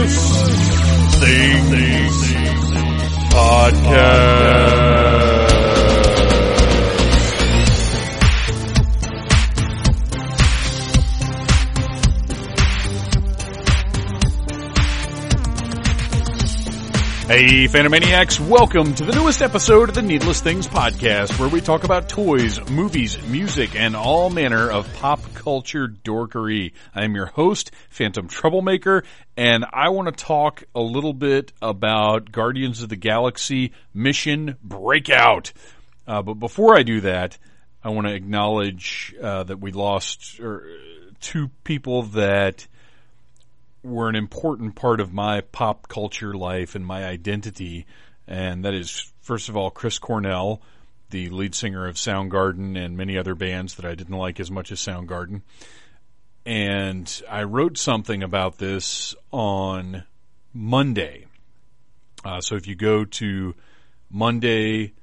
Needless Things Podcast. Hey, Phantomaniacs, welcome to the newest episode of the Needless Things Podcast, where we talk about toys, movies, music, and all manner of pop culture dorkery. I am your host, Phantom Troublemaker, and I want to talk a little bit about Guardians of the Galaxy Mission Breakout. Uh, but before I do that, I want to acknowledge uh, that we lost er, two people that were an important part of my pop culture life and my identity. And that is, first of all, Chris Cornell, the lead singer of Soundgarden and many other bands that I didn't like as much as Soundgarden. And I wrote something about this on Monday. Uh, so if you go to Monday,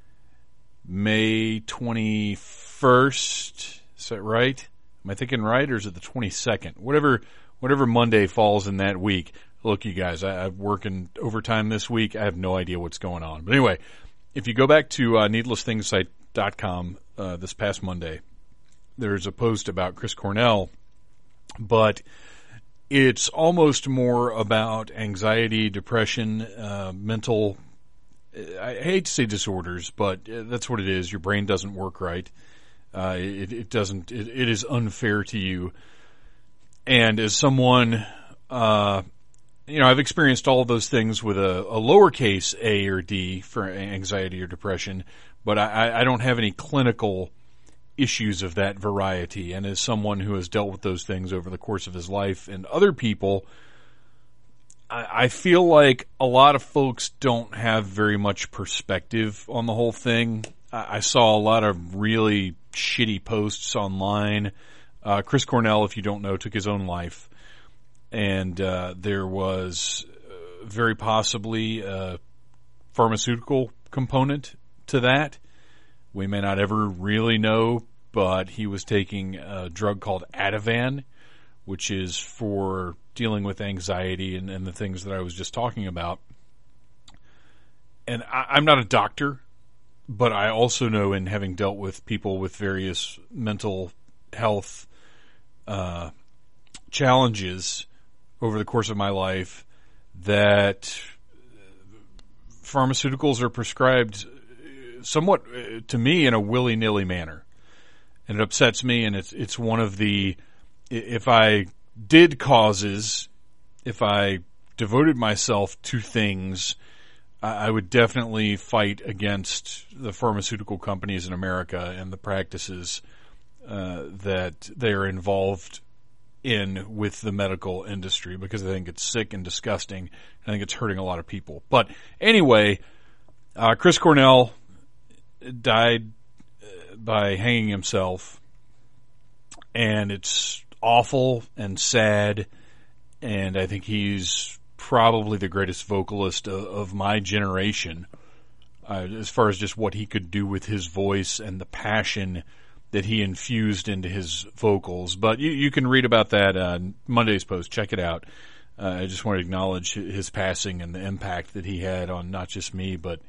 May 21st, is that right? Am I thinking right or is it the 22nd? Whatever whatever Monday falls in that week. Look, you guys, I, I'm working overtime this week. I have no idea what's going on. But anyway, if you go back to uh, needlessthingssite.com uh, this past Monday, there's a post about Chris Cornell, but it's almost more about anxiety, depression, uh, mental. I hate to say disorders, but that's what it is. Your brain doesn't work right. Uh, it, it, doesn't. It, it is unfair to you and as someone, uh, you know, I've experienced all of those things with a, a lowercase a or d for anxiety or depression, but I, I don't have any clinical issues of that variety. And as someone who has dealt with those things over the course of his life and other people, I, I feel like a lot of folks don't have very much perspective on the whole thing. I, I saw a lot of really shitty posts online uh, Chris Cornell, if you don't know, took his own life, and uh, there was uh, very possibly a pharmaceutical component to that. We may not ever really know, but he was taking a drug called Ativan, which is for dealing with anxiety and, and the things that I was just talking about. And I, I'm not a doctor, but I also know in having dealt with people with various mental health uh, challenges over the course of my life that pharmaceuticals are prescribed somewhat uh, to me in a willy nilly manner, and it upsets me. And it's it's one of the if I did causes, if I devoted myself to things, I would definitely fight against the pharmaceutical companies in America and the practices uh, that they are involved in with the medical industry because I think it's sick and disgusting. I think it's hurting a lot of people. But anyway, uh, Chris Cornell died uh, by hanging himself, and it's awful and sad. And I think he's probably the greatest vocalist of, of my generation, uh, as far as just what he could do with his voice and the passion that he infused into his vocals. But you, you can read about that uh, Monday's post. Check it out. Uh, I just want to acknowledge his passing and the impact that he had on not just me, but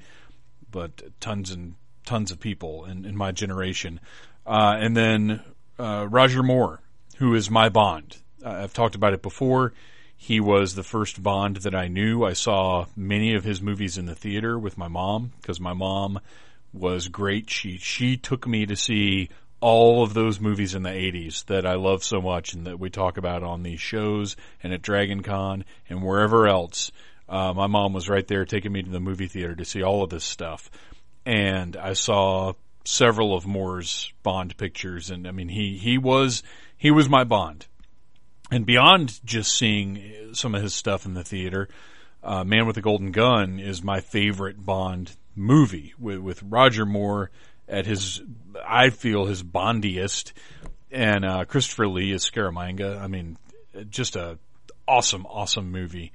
but tons and tons of people in, in my generation. Uh, and then uh, Roger Moore, who is my Bond. I've talked about it before. He was the first Bond that I knew. I saw many of his movies in the theater with my mom because my mom was great. She she took me to see all of those movies in the 80s that I love so much and that we talk about on these shows and at Dragon Con and wherever else. Uh, my mom was right there taking me to the movie theater to see all of this stuff. And I saw several of Moore's Bond pictures and I mean he, he was, he was my Bond. And beyond just seeing some of his stuff in the theater, uh, Man with a Golden Gun is my favorite Bond movie with, with Roger Moore at his, I feel his bondiest, and uh, Christopher Lee is Scaramanga. I mean, just a awesome, awesome movie.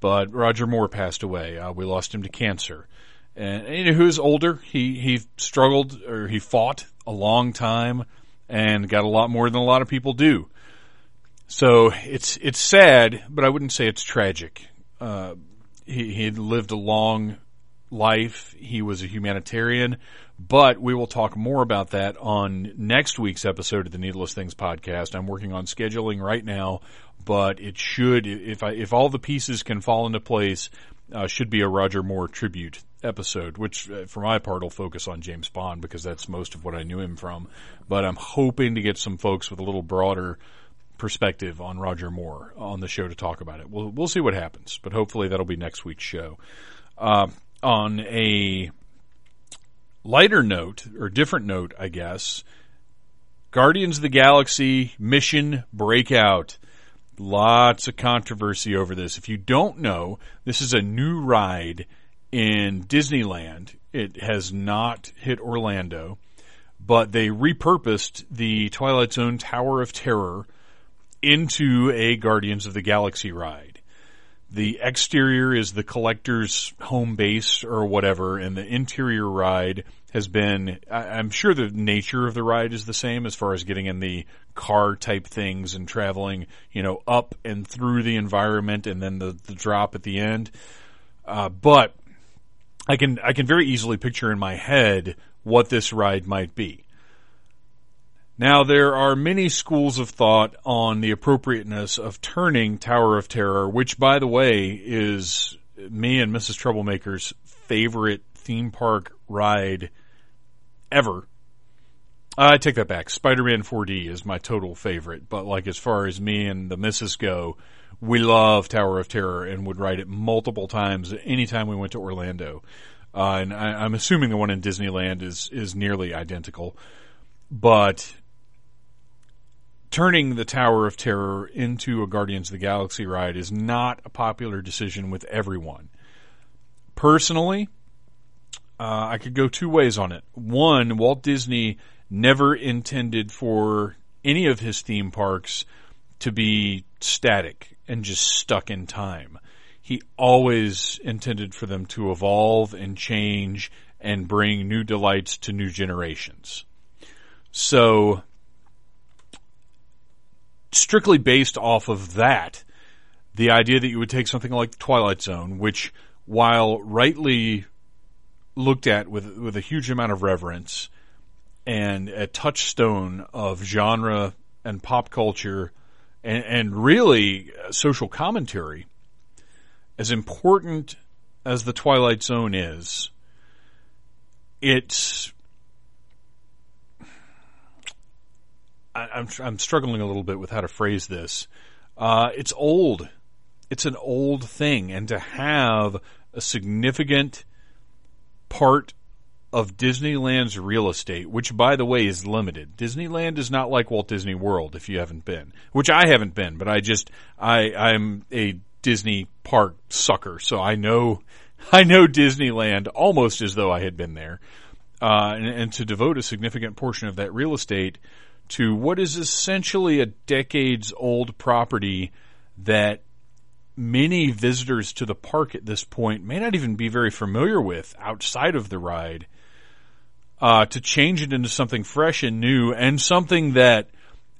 But Roger Moore passed away. Uh, we lost him to cancer, and, you know who's older? He he struggled or he fought a long time and got a lot more than a lot of people do. So it's it's sad, but I wouldn't say it's tragic. Uh, he he lived a long life. He was a humanitarian, but we will talk more about that on next week's episode of the Needless Things podcast. I'm working on scheduling right now, but it should if I if all the pieces can fall into place, uh, should be a Roger Moore tribute episode, which uh, for my part will focus on James Bond because that's most of what I knew him from. But I'm hoping to get some folks with a little broader perspective on Roger Moore on the show to talk about it. We'll we'll see what happens, but hopefully that'll be next week's show. Uh, on a lighter note or different note, I guess, Guardians of the Galaxy Mission Breakout. Lots of controversy over this. If you don't know, this is a new ride in Disneyland. It has not hit Orlando, but they repurposed the Twilight Zone Tower of Terror into a Guardians of the Galaxy ride. The exterior is the collector's home base or whatever, and the interior ride has been, I'm sure the nature of the ride is the same as far as getting in the car type things and traveling, you know, up and through the environment and then the, the drop at the end. Uh, but I can, I can very easily picture in my head what this ride might be. Now, there are many schools of thought on the appropriateness of turning Tower of Terror, which, by the way, is me and Mrs. Troublemaker's favorite theme park ride ever. I take that back. Spider-Man 4D is my total favorite, but like as far as me and the missus go, we love Tower of Terror and would ride it multiple times anytime we went to Orlando. Uh, and I, am assuming the one in Disneyland is is nearly identical, but turning the Tower of Terror into a Guardians of the Galaxy ride is not a popular decision with everyone. Personally, uh, I could go two ways on it. One, Walt Disney never intended for any of his theme parks to be static and just stuck in time. He always intended for them to evolve and change and bring new delights to new generations. So strictly based off of that, the idea that you would take something like Twilight Zone, which, while rightly looked at with with a huge amount of reverence and a touchstone of genre and pop culture and, and really uh, social commentary, as important as the Twilight Zone is, it's I, am I'm struggling a little bit with how to phrase this. Uh, it's old. It's an old thing, and to have a significant part of Disneyland's real estate, which by the way is limited. Disneyland is not like Walt Disney World if you haven't been, which I haven't been, but I just I I'm a Disney park sucker, so I know I know Disneyland almost as though I had been there. Uh, and, and to devote a significant portion of that real estate to what is essentially a decades old property that many visitors to the park at this point may not even be very familiar with outside of the ride. Uh, to change it into something fresh and new and something that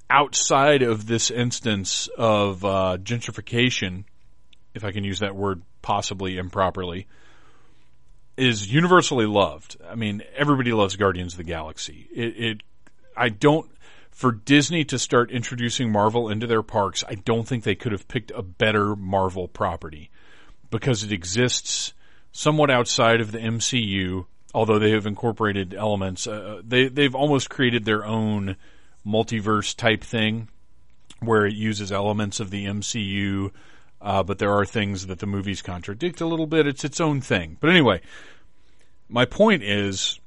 outside of this instance of uh, gentrification, if I can use that word possibly improperly, is universally loved. I mean, everybody loves Guardians of the Galaxy. It, it I don't for Disney to start introducing Marvel into their parks, I don't think they could have picked a better Marvel property because it exists somewhat outside of the MCU, although they have incorporated elements. Uh, they they've almost created their own multiverse type thing where it uses elements of the MCU, uh, but there are things that the movies contradict a little bit. It's its own thing. But anyway, my point is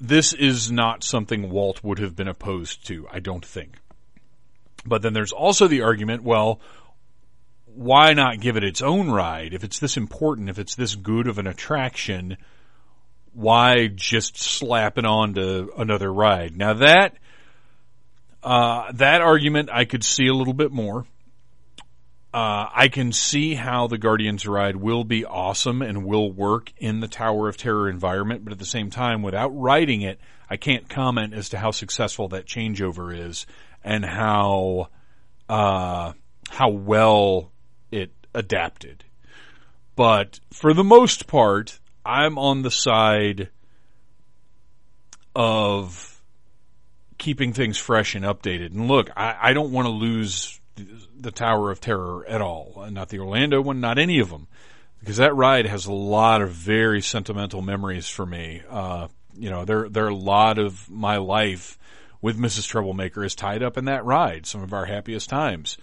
this is not something Walt would have been opposed to, I don't think. But then there's also the argument, well, why not give it its own ride? If it's this important, if it's this good of an attraction, why just slap it onto another ride? Now that, uh, that argument I could see a little bit more. Uh, I can see how the Guardians ride will be awesome and will work in the Tower of Terror environment, but at the same time, without riding it, I can't comment as to how successful that changeover is and how uh, how well it adapted. But for the most part, I'm on the side of keeping things fresh and updated. And look, I, I don't want to lose the Tower of Terror at all. Not the Orlando one, not any of them. Because that ride has a lot of very sentimental memories for me. Uh, you know, there, there are a lot of my life with Mrs. Troublemaker is tied up in that ride, some of our happiest times.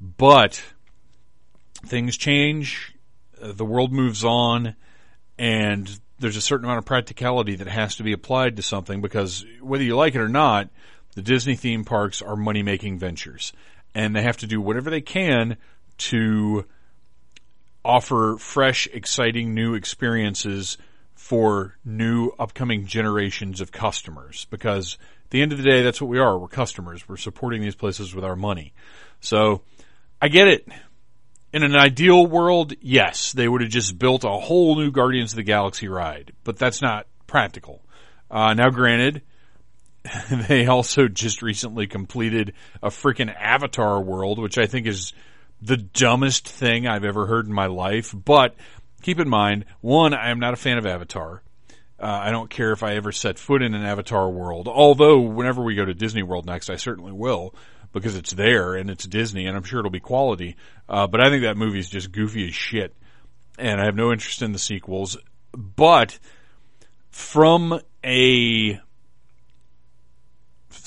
But things change, uh, the world moves on, and there's a certain amount of practicality that has to be applied to something because whether you like it or not, the Disney theme parks are money making ventures and they have to do whatever they can to offer fresh, exciting new experiences for new upcoming generations of customers because at the end of the day, that's what we are. We're customers. We're supporting these places with our money. So I get it in an ideal world, yes, they would have just built a whole new Guardians of the Galaxy ride, but that's not practical. Uh, now granted, they also just recently completed a freaking Avatar world, which I think is the dumbest thing I've ever heard in my life. But keep in mind, one, I am not a fan of Avatar. Uh, I don't care if I ever set foot in an Avatar world, although whenever we go to Disney World next, I certainly will because it's there and it's Disney and I'm sure it'll be quality. Uh, but I think that movie is just goofy as shit and I have no interest in the sequels. But from a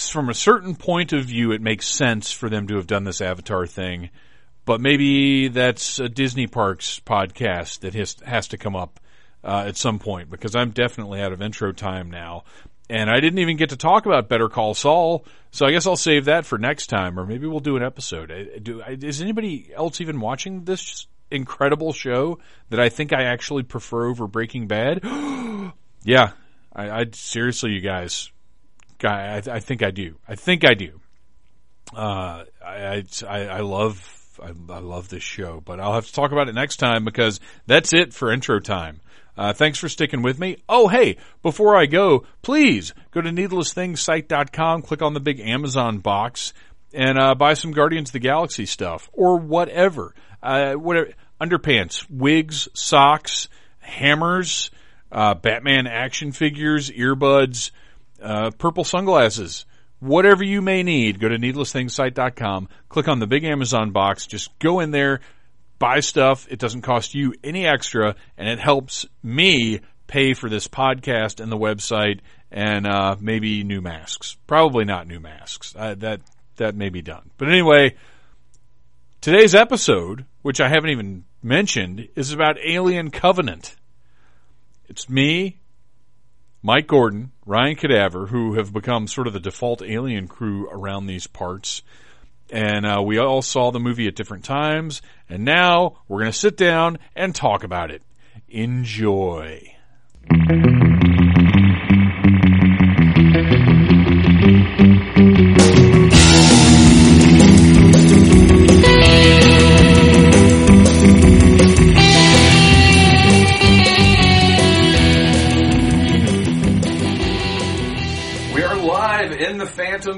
from a certain point of view, it makes sense for them to have done this Avatar thing. But maybe that's a Disney Parks podcast that has has to come up uh, at some point because I'm definitely out of intro time now. And I didn't even get to talk about Better Call Saul, so I guess I'll save that for next time, or maybe we'll do an episode. Do, is anybody else even watching this incredible show that I think I actually prefer over Breaking Bad? yeah, I, I, seriously, you guys, guy, I, I, think I do. I think I do. Uh, I, I, I love. I, I love this show, but I'll have to talk about it next time because that's it for intro time. Uh, thanks for sticking with me. Oh, hey, before I go, please go to needlessthingssite.com, click on the big Amazon box, and uh, buy some Guardians of the Galaxy stuff or whatever. Uh, whatever underpants, wigs, socks, hammers, uh, Batman action figures, earbuds, uh, purple sunglasses. Whatever you may need, go to needlessthingssite.com, click on the big Amazon box, just go in there, buy stuff. It doesn't cost you any extra, and it helps me pay for this podcast and the website and uh, maybe new masks. Probably not new masks. Uh, that that may be done. But anyway, today's episode, which I haven't even mentioned, is about Alien Covenant. It's me, Mike Gordon, Ryan Cadaver, who have become sort of the default alien crew around these parts and uh, we all saw the movie at different times, and now we're going to sit down and talk about it. Enjoy.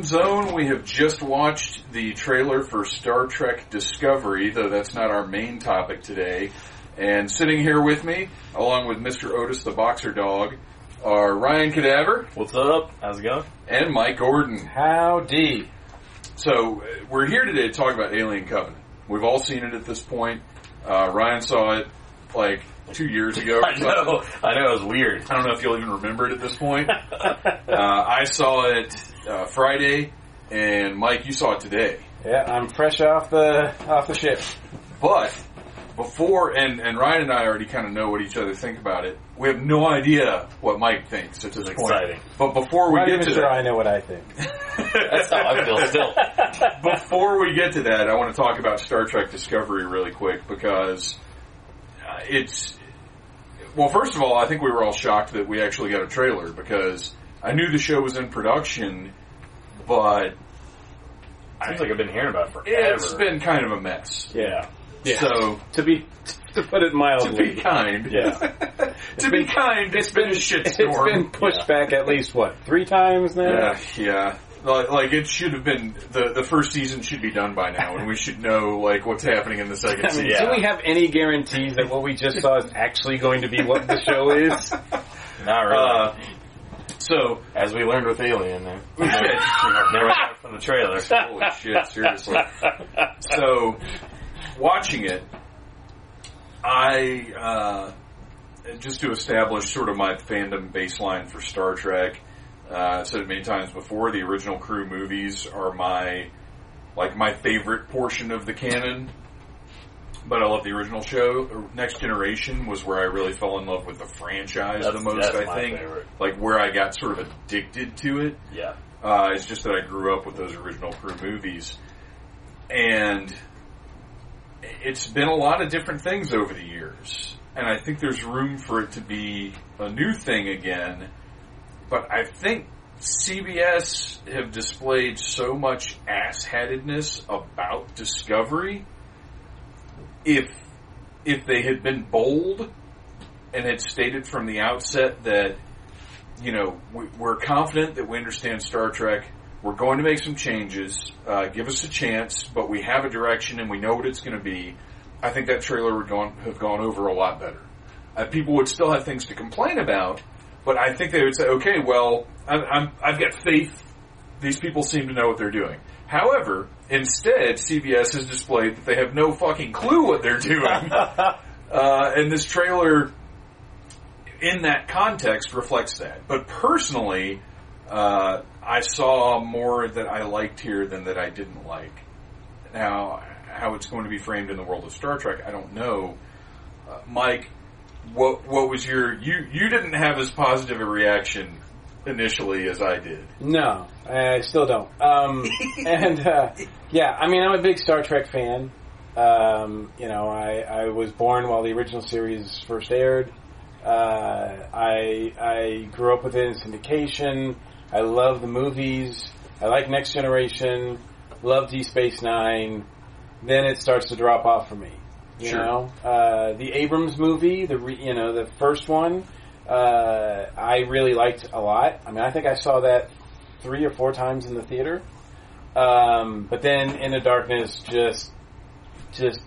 Zone. We have just watched the trailer for Star Trek Discovery, though that's not our main topic today. And sitting here with me, along with Mr. Otis the Boxer Dog, are Ryan Cadaver. What's up? How's it going? And Mike Gordon. Howdy. So, uh, we're here today to talk about Alien Covenant. We've all seen it at this point. Uh, Ryan saw it like two years ago. I know. I know. It was weird. I don't know if you'll even remember it at this point. uh, I saw it uh, Friday, and Mike, you saw it today. Yeah, I'm fresh off the off the ship. But before, and and Ryan and I already kind of know what each other think about it. We have no idea what Mike thinks at this point. exciting. But before we Not get even to sure that, I know what I think. That's how I feel still. before we get to that, I want to talk about Star Trek Discovery really quick because uh, it's well. First of all, I think we were all shocked that we actually got a trailer because I knew the show was in production, but Seems like I've been hearing about it forever. it's been kind of a mess. Yeah. So To be to put it mildly, to mildly, be kind, Yeah. to be kind, it's been a it's shitstorm. been pushed back at least what three times now. Yeah, yeah. Like, like it should have been the the first season should be done by now, and we should know like what's happening in the second I mean, season. Yeah. Do we have any guarantees that what we just saw is actually going to be what the show is? Not really. Uh, so As we learned with Alien, there. Never from the trailer. Holy shit! Seriously. So, watching it, I uh, just to establish sort of my fandom baseline for Star Trek. Uh, I've said it many times before. The original crew movies are my like my favorite portion of the canon. But I love the original show. Next Generation was where I really fell in love with the franchise That's- the most. I think, favorite. like where I got sort of addicted to it. Yeah. Uh, it's just that I grew up with those original crew movies, and it's been a lot of different things over the years. And I think there's room for it to be a new thing again. But I think CBS have displayed so much asshatedness about Discovery. If if they had been bold and had stated from the outset that you know, we- we're confident that we understand Star Trek. We're going to make some changes. Uh, give us a chance, but we have a direction and we know what it's going to be. I think that trailer would gone, have gone over a lot better. Uh, people would still have things to complain about, but I think they would say, okay, well, I'm, I've got faith. These people seem to know what they're doing. However, instead, CBS has displayed that they have no fucking clue what they're doing. uh, and this trailer in that context reflects that. But personally, uh, I saw more that I liked here than that I didn't like. Now, how it's going to be framed in the world of Star Trek, I don't know. Uh, Mike, what what was your you you didn't have as positive a reaction initially as I did. No, I still don't. Um, and uh, yeah, I mean, I'm a big Star Trek fan. Um, you know, I, I was born while the original series first aired. Uh, I I grew up with it in syndication. I love the movies. I like Next Generation. Love Deep Space Nine. Then it starts to drop off for me. You Sure. know, uh, the Abrams movie, the re, you know the first one, uh, I really liked a lot. I mean, I think I saw that three or four times in the theater. Um, but then In the Darkness just just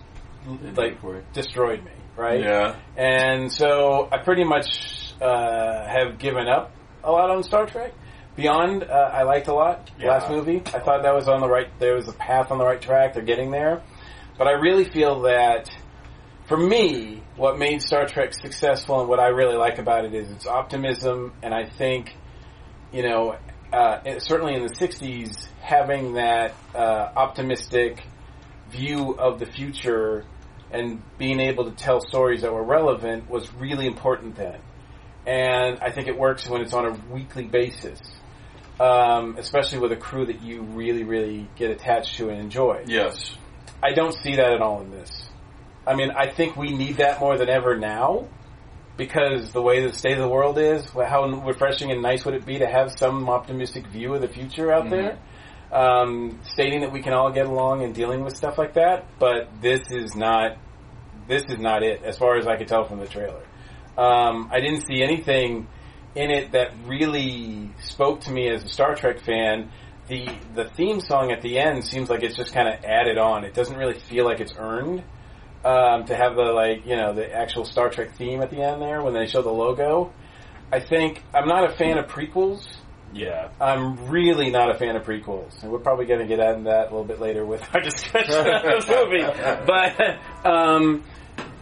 like destroyed me, right? Yeah. And so I pretty much uh, have given up a lot on Star Trek. Beyond, uh, I liked a lot. Yeah. Last movie, I thought that was on the right. There was a path on the right track. They're getting there, but I really feel that for me, what made Star Trek successful and what I really like about it is its optimism. And I think, you know, uh, certainly in the '60s, having that uh, optimistic view of the future and being able to tell stories that were relevant was really important then. And I think it works when it's on a weekly basis, um, especially with a crew that you really, really get attached to and enjoy. Yes. I don't see that at all in this. I mean, I think we need that more than ever now because the way the state of the world is, how refreshing and nice would it be to have some optimistic view of the future out there? Um, stating that we can all get along and dealing with stuff like that, but this is not, this is not it as far as I could tell from the trailer. Um, I didn't see anything in it that really spoke to me as a Star Trek fan. The the theme song at the end seems like it's just kind of added on. It doesn't really feel like it's earned um, to have the like you know the actual Star Trek theme at the end there when they show the logo. I think I'm not a fan of prequels. Yeah. I'm really not a fan of prequels, and we're probably going to get into that a little bit later with our discussion of this movie. But um,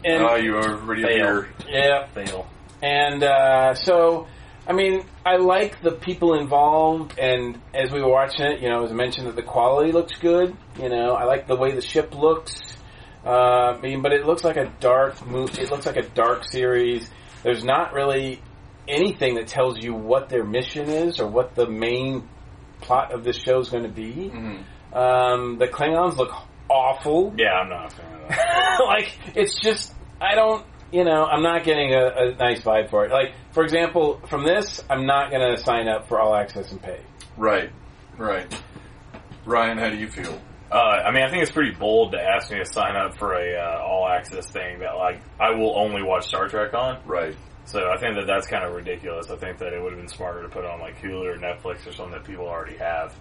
and Oh, you already Fail. yeah, Fail. and uh, so, I mean, I like the people involved, and as we were watching it, you know, it was mentioned that the quality looks good. You know, I like the way the ship looks. Uh, I mean, but it looks like a dark move. It looks like a dark series. There's not really anything that tells you what their mission is or what the main plot of this show is going to be. Um, the Klingons look awful Yeah, I'm not a fan of that. like it's just I don't you know I'm not getting a, a nice vibe for it. Like for example, from this, I'm not going to sign up for all access and pay. right, right. Ryan, how do you feel? Uh, I mean, I think it's pretty bold to ask me to sign up for a uh, all access thing that like I will only watch Star Trek on. Right. So I think that that's kind of ridiculous. I think that it would have been smarter to put on like Hulu or Netflix or something that people already have.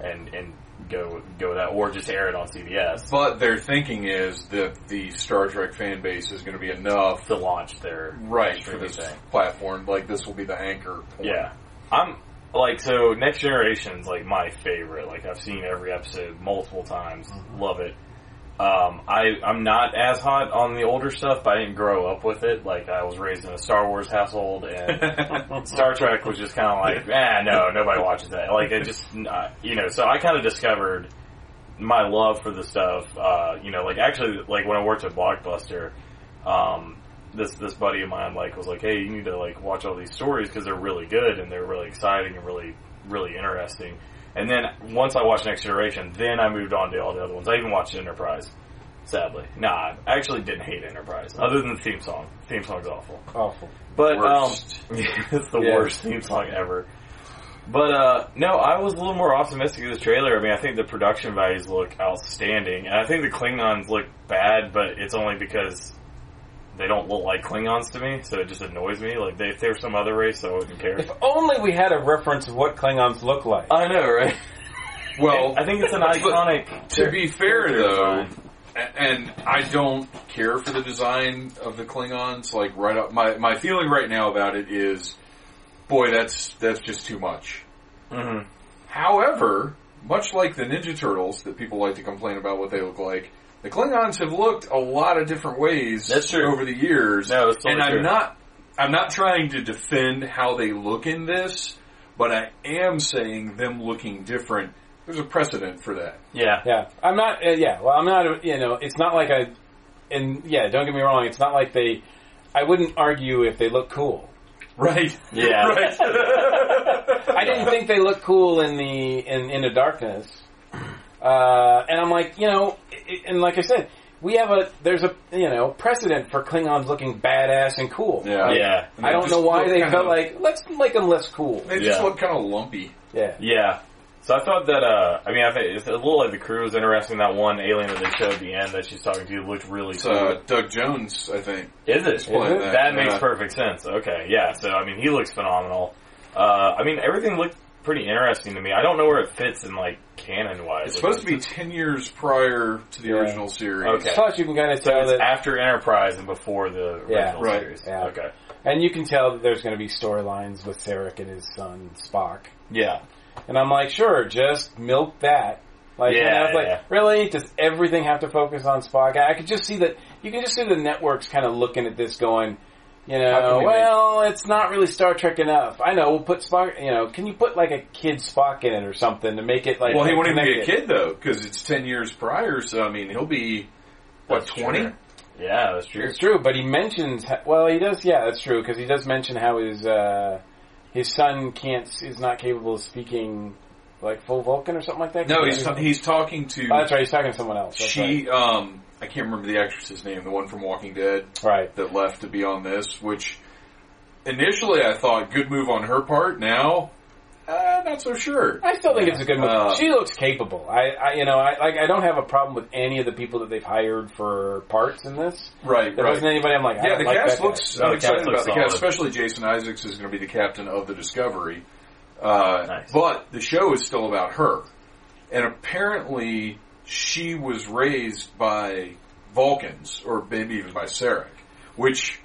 and and go go that, or just air it on CBS But their thinking is that the Star Trek fan base is going to be enough, to launch their right, for this thing. platform. Like this will be the anchor. Point. Yeah, I'm like so. Next Generation's like my favorite. Like I've seen every episode multiple times. Love it. Um, I I'm not as hot on the older stuff, but I didn't grow up with it. Like I was raised in a Star Wars household, and Star Trek was just kind of like, ah, no, nobody watches that. Like it just, uh, you know. So I kind of discovered my love for the stuff. Uh, you know, like actually, like when I worked at Blockbuster, um, this this buddy of mine like was like, hey, you need to like watch all these stories because they're really good and they're really exciting and really really interesting. And then once I watched Next Generation, then I moved on to all the other ones. I even watched Enterprise. Sadly, nah, I actually didn't hate Enterprise other than the theme song. the theme song's awful. Awful. But Worst. um, it's the Yeah. worst theme song ever. But uh, no, I was a little more optimistic of this trailer. I mean, I think the production values look outstanding, and I think the Klingons look bad, but it's only because they don't look like Klingons to me, so it just annoys me. Like they, if they were some other race, I wouldn't care. If only we had a reference of what Klingons look like. I know, right? Well, I think it's an iconic. to be fair though, design. and I don't care for the design of the Klingons. Like right up, my my feeling right now about it is, boy, that's that's just too much. Mhm. However, much like the Ninja Turtles that people like to complain about what they look like, the Klingons have looked a lot of different ways That's true. over the years. No, it's totally and I'm true. not I'm not trying to defend how they look in this, but I am saying them looking different. There's a precedent for that. Yeah, Yeah, I'm not. Uh, yeah, well, I'm not. You know, it's not like I. And yeah, don't get me wrong. It's not like they. I wouldn't argue if they look cool. Right. Yeah. right. I didn't think they looked cool in the in in the Darkness. Uh, and I'm like, you know, i- and like I said, we have a there's a you know precedent for Klingons looking badass and cool. Yeah. yeah, I don't know why they felt of- like let's make them less cool. they just Yeah. look kind of lumpy. Yeah, yeah. So I thought that. uh I mean, I think it's a little like the crew was interesting. That one alien that they showed at the end that she's talking to looked really It's cool. uh, Doug Jones, I think. Is it? it? that, That makes yeah. perfect sense. Okay, yeah. So I mean, he looks phenomenal. Uh, I mean, everything looked pretty interesting to me. I don't know where it fits in like canon wise. It's supposed to be ten years prior to the Yeah. original series. Okay. plus you can kind of So tell it's that, after Enterprise and before the Yeah. original Right. series. Yeah. Okay. and you can tell that there's going to be storylines with Sarek and his son Spock. Yeah. And I'm like, sure, just milk that. Like, you Yeah, know, it's like, yeah. really? Does everything have to focus on Spock? I could just see that, you can just see the networks kind of looking at this going, you know, can we well, it's not really Star Trek enough. I know, we'll put Spock, you know, can you put like a kid Spock in it or something to make it like, Well, he won't even be a kid though, because it's ten years prior. So I mean, he'll be what twenty? Yeah, that's true. It's true, but he mentions, well, he does, yeah, that's true, because he does mention how his, uh, his son can't, is not capable of speaking like full Vulcan or something like that. No, he's he's talking to Oh, that's right. He's talking to someone else. That's she. Um, I can't remember the actress's name, the one from Walking Dead right. right. that left to be on this. Which initially I thought good move on her part. Now, uh, not so sure. I still think it's a good move. Uh, she looks capable. I, I, you know, I like. I don't have a problem with any of the people that they've hired for parts in this. Right, There right. wasn't anybody. I'm like, I Yeah, the like cast that looks. No, I'm the excited cast about the cast, especially Jason Isaacs is going to be the captain of the Discovery. Uh, Nice. But the show is still about her, and apparently she was raised by Vulcans, or maybe even by Sarek, which.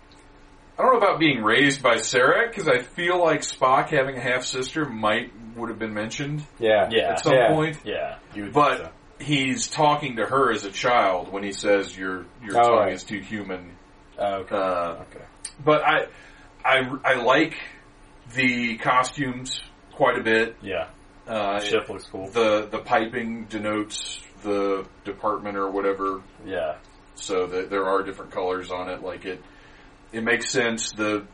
I don't know about being raised by Sarek because I feel like Spock having a half sister might would have been mentioned Yeah, Yeah. at some Yeah. point. Yeah. You would But so. he's talking to her as a child when he says your your Oh, tongue right. is too human Oh, okay. uh, okay. but I, I, I like the costumes quite a bit. Yeah. Uh, Ship looks cool. the the piping denotes the department or whatever, Yeah. so that there are different colors on it. Like it, it makes sense. The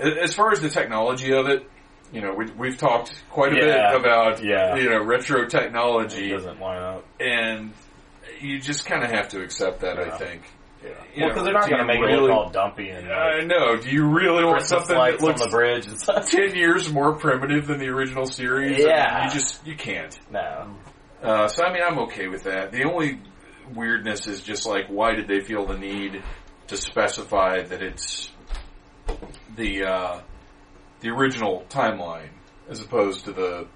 as far as the technology of it, you know, we, we've talked quite a Yeah. bit about Yeah. you know retro It technology, doesn't line up. and you just kind of have to accept that. I think. Yeah. Well, because they're not going to make it really- look all dumpy and I know. Do you really want something that lights on the bridge and stuff. ten years more primitive than the original series. Yeah. I mean, you just you can't. No. Uh, so I mean, I'm okay with that. The only weirdness is just like, why did they feel the need to specify that it's the uh, the original timeline as opposed to the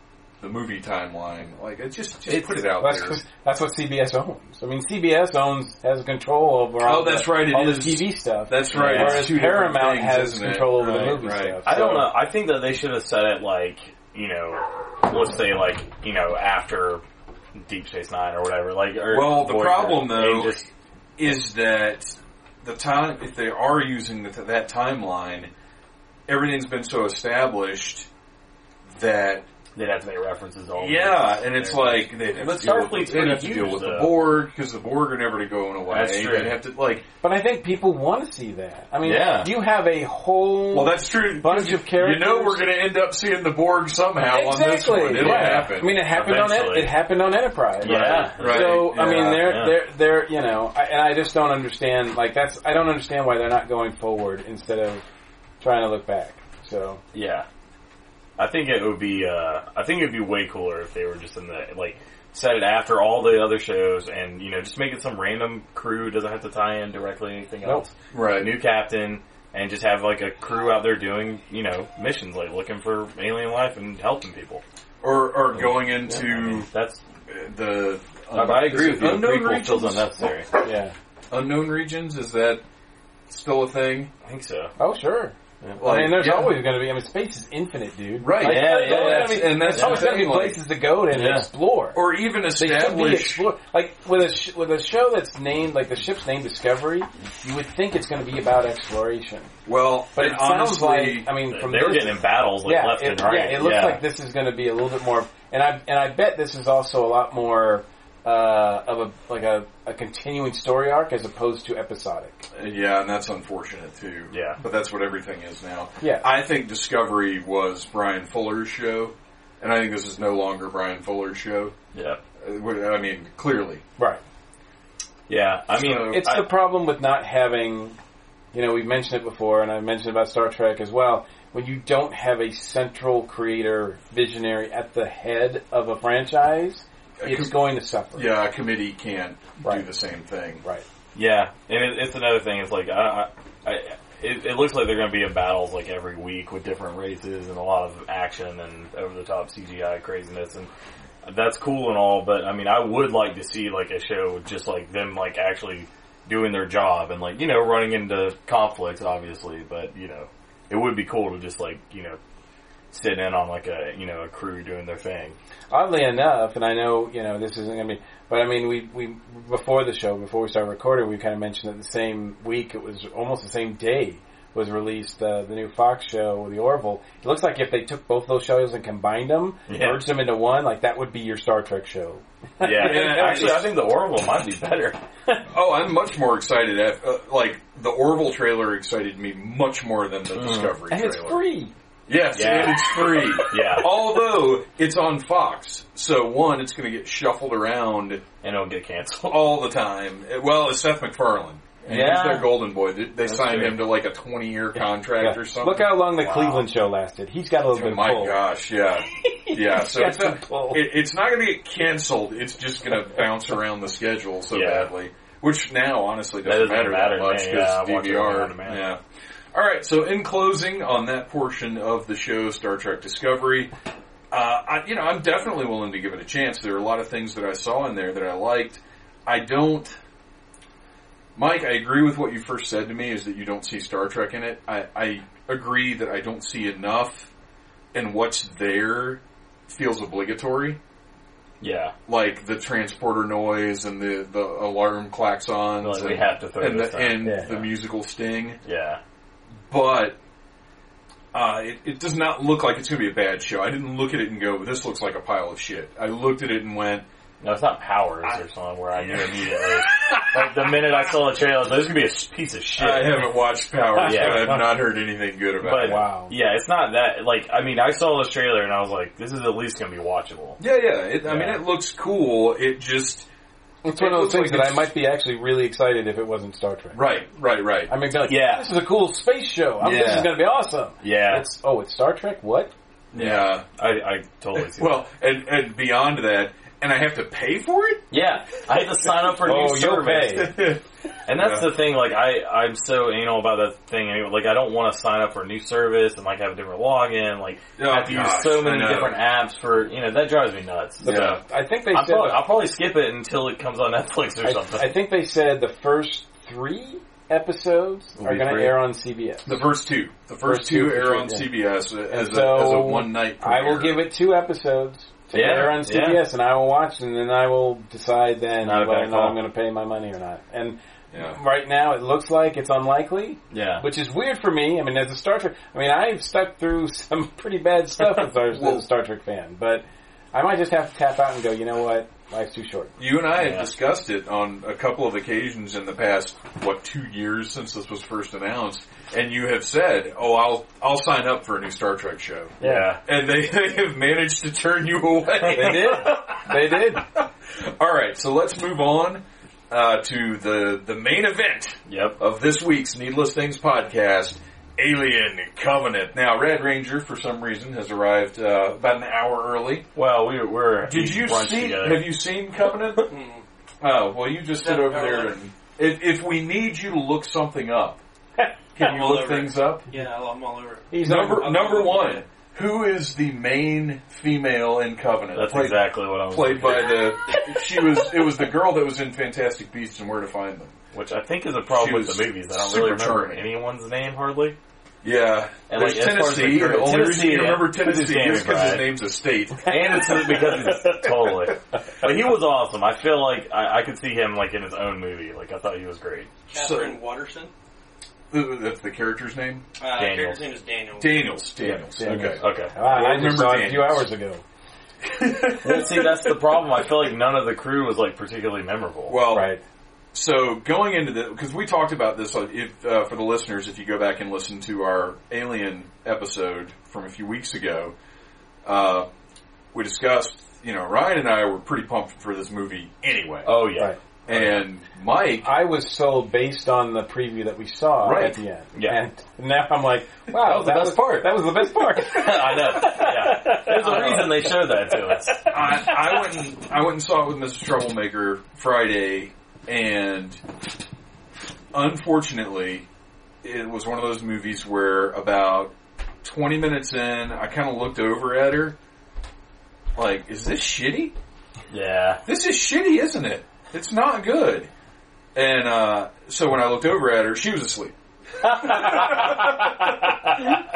the movie timeline. Like, it just just It's- put it out That's, there. 'cause- that's what CBS owns. I mean, CBS owns has control over Oh, all, that's the, right, it all is. the TV stuff. That's right. Yeah. it's Whereas two Paramount things, has control over Right, the movie right. stuff. I don't know. I think that they should have said it like, you know, let's say like, you know, after Deep Space Nine or whatever. Like, or Well, the Voyager, problem, though, just is that the time if they are using the, that timeline, everything's been so established that they'd have to make references all. yeah, and it's like they'd have But to deal with, Starfleet's they'd have to pretty deal huge, with the though. Borg because the Borg are never to going away. That's true. They'd have to like. But I think people want to see that. I mean, Yeah. you have a whole Well, that's true. bunch of characters. You know, we're going to end up seeing the Borg somehow on this exactly. one. It'll yeah. happen. I mean, it happened on Eventually. it. It happened on Enterprise. Yeah. Right. So I mean, they're Yeah. they're they're you know, I, and I just don't understand. Like that's I don't understand why they're not going forward instead of trying to look back. So Yeah. I think it would be, uh, I think it'd be way cooler if they were just in the, like, set it after all the other shows and, you know, just make it some random crew, doesn't have to tie in directly anything Nope. else. right. New captain, and just have, like, a crew out there doing, you know, missions, like, looking for alien life and helping people. or or going I into mean, that's, the. I, I agree with you. Unknown Prequel feels regions. unnecessary. yeah. Unknown regions is that still a thing? I think so. Oh sure. I mean, there's always going to be. I mean, space is infinite, dude. Right. Like, Yeah, there's yeah, always that's- gonna and that's there's always going to be like- places to go to and Yeah. explore. or even They should be establish. explored. Like with a sh- with a show that's named like the ship's named Discovery, you would think it's going to be about exploration, Well, but it and sounds honestly, like I mean They from were this, getting in battles, like, yeah, left it, and right. yeah, it looks like this is going to be a little bit more, and I and I bet this is also a lot more uh, of a like a, a continuing story arc as opposed to episodic. yeah, and that's unfortunate too. Yeah. but that's what everything is now. Yeah. I think Discovery was Bryan Fuller's show, and I think this is no longer Bryan Fuller's show. Yeah. Uh, I mean, clearly, Right. Yeah. I mean, So- It's I- the problem with not having, you know, we've mentioned it before, and I mentioned about Star Trek as well. When you don't have a central creator, visionary at the head of a franchise, it's com- going to suffer. yeah, a committee can't do the same thing. Right. Yeah, and it, it's another thing. It's like I, I, I it, it looks like they're going to be in battles like every week with different races and a lot of action and over the top CGI craziness, and that's cool and all. But I mean, I would like to see like a show with just like them like actually doing their job and like you know running into conflicts, obviously. But you know, it would be cool to just like you know sit in on like a you know a crew doing their thing. Oddly enough, and I know, you know, this isn't going to be, but I mean, we, we, before the show, before we started recording, we kind of mentioned that the same week, it was almost the same day, was released uh, the new Fox show, The Orville. It looks like if they took both those shows and combined them, Yeah. merged them into one, like that would be your Star Trek show. Yeah, Yeah, actually, I think the Orville might be better. Oh, I'm much more excited. At, uh, like the Orville trailer excited me much more than the Discovery and trailer. it's free. Yes, Yeah. and it's free. Yeah. Although it's on Fox, so one, it's going to get shuffled around and it'll get canceled. all the time. Well, it's Seth MacFarlane. And Yeah. he's their golden boy. They, they signed true. him to like a 20 year contract Yeah. or something. Look how long the Wow. Cleveland show lasted. He's got a little Oh bit of oh, my pull. gosh, yeah. Yeah, so it's, not, pull. it, it's not going to get canceled. It's just going to bounce around the schedule so Yeah. badly. Which now, honestly, doesn't, doesn't matter, matter that much because Yeah, I watch it on DVR. Yeah. All right. So, in closing on that portion of the show, Star Trek Discovery, uh, I, you know, I'm definitely willing to give it a chance. There are a lot of things that I saw in there that I liked. I don't. Mike, I agree with what you first said to me is that you don't see Star Trek in it. I, I agree that I don't see enough, and what's there feels obligatory Yeah, like the transporter noise and the, the alarm klaxons Like, and, we have to throw and, the, and Yeah. the musical sting, yeah, but uh, it, it does not look like it's going to be a bad show. I didn't look at it and go, "This looks like a pile of shit." I looked at it and went, no, it's not Powers I- or something where I knew immediately. like the minute I saw the trailer, I like, "This is gonna be a piece of shit." "I haven't watched Powers, Yeah. but I've not heard anything good about But it." Wow. yeah, it's not that. Like, I mean, I saw this trailer and I was like, "This is at least gonna be watchable." Yeah, yeah. It, I mean, it looks cool. It just It's one of those things like that I might be actually really excited if it wasn't Star Trek. right, right, right. I mean, like, Yeah. this is a cool space show. I mean, this is going to be awesome. Yeah, It's oh, it's Star Trek. What? yeah. I, I totally see. Well, and, and beyond that, and I have to pay for it. yeah, I have to sign up for a new Oh, you'll service. pay. And that's Yeah. the thing, like, I, I'm so anal about that thing anyway. Like, I don't want to sign up for a new service and, like, have a different login. Like, Oh, have to use so many different apps for, you know, that drives me nuts. Yeah. I think they I'm said. probably, I'll probably skip it until it comes on Netflix or I, something. I think they said the first three episodes Will are going to air on CBS. The first two. The first, First two two, air on yeah. CBS as, And a, as a one night. I will give it two episodes to Yeah, air on yeah. CBS, and I will watch, and then I will decide then whether or not. I'm going to pay my money or not. And Yeah. right now, it looks like it's unlikely, yeah. which is weird for me. I mean, as a Star Trek, I mean, I've stuck through some pretty bad stuff as, a- as a Star Trek fan, but I might just have to tap out and go. You know what? Life's too short. You and I Yeah. have discussed it on a couple of occasions in the past, what, two years since this was first announced, and you have said, "Oh, I'll I'll sign up for a new Star Trek show," Yeah. and they, they have managed to turn you away. They did. they did. All right, so let's move on uh, to the the main event Yep. of this week's Needless Things podcast. Alien Covenant. Now, Red Ranger, for some reason, has arrived uh, about an hour early. Well, we, we're Did you see? together. Have you seen Covenant? oh, well, you just sit over there and if, if we need you to look something up, can I'm you look over things up? Yeah, I'm all over it. He's Number I'm- number I'm- one. Who is the main female in Covenant? That's played, exactly what I was played by the. She was. It was the girl that was in Fantastic Beasts and Where to Find Them. Which I think is a problem She with was the movies. I don't really remember charming. anyone's name hardly. Yeah, And, there's like, as the Tennessee. The only reason Tennessee, you remember. Tennessee Tennessee is because his name's a state. And it's because he's totally. But he was awesome. I feel like I, I could see him like in his own movie. Like I thought he was great. Katherine Waterston. That's the character's name. Uh, Daniels. character's name is Daniel. Daniels. Daniels. Daniels. Okay. Okay. Ah, I remember just saw it a few Daniels. hours ago. Well, see, that's the problem. I feel like none of the crew was like particularly memorable. Well, Right. So going into the because we talked about this if uh, for the listeners if you go back and listen to our Alien episode from a few weeks ago, uh, we discussed you know Ryan and I were pretty pumped for this movie anyway, oh yeah, Right. And Mike I was sold based on the preview that we saw Right. at the end. Yeah. And now I'm like, wow, That was the best part. That was the best part. I know. Yeah, there's a reason they showed that to us. I, I went and, I went and saw it with Mr. Troublemaker Friday, and unfortunately, it was one of those movies where about 20 minutes in, I kind of looked over at her, like, is this shitty? Yeah, This is shitty, isn't it? It's not good. And uh, so when I looked over at her, she was asleep. I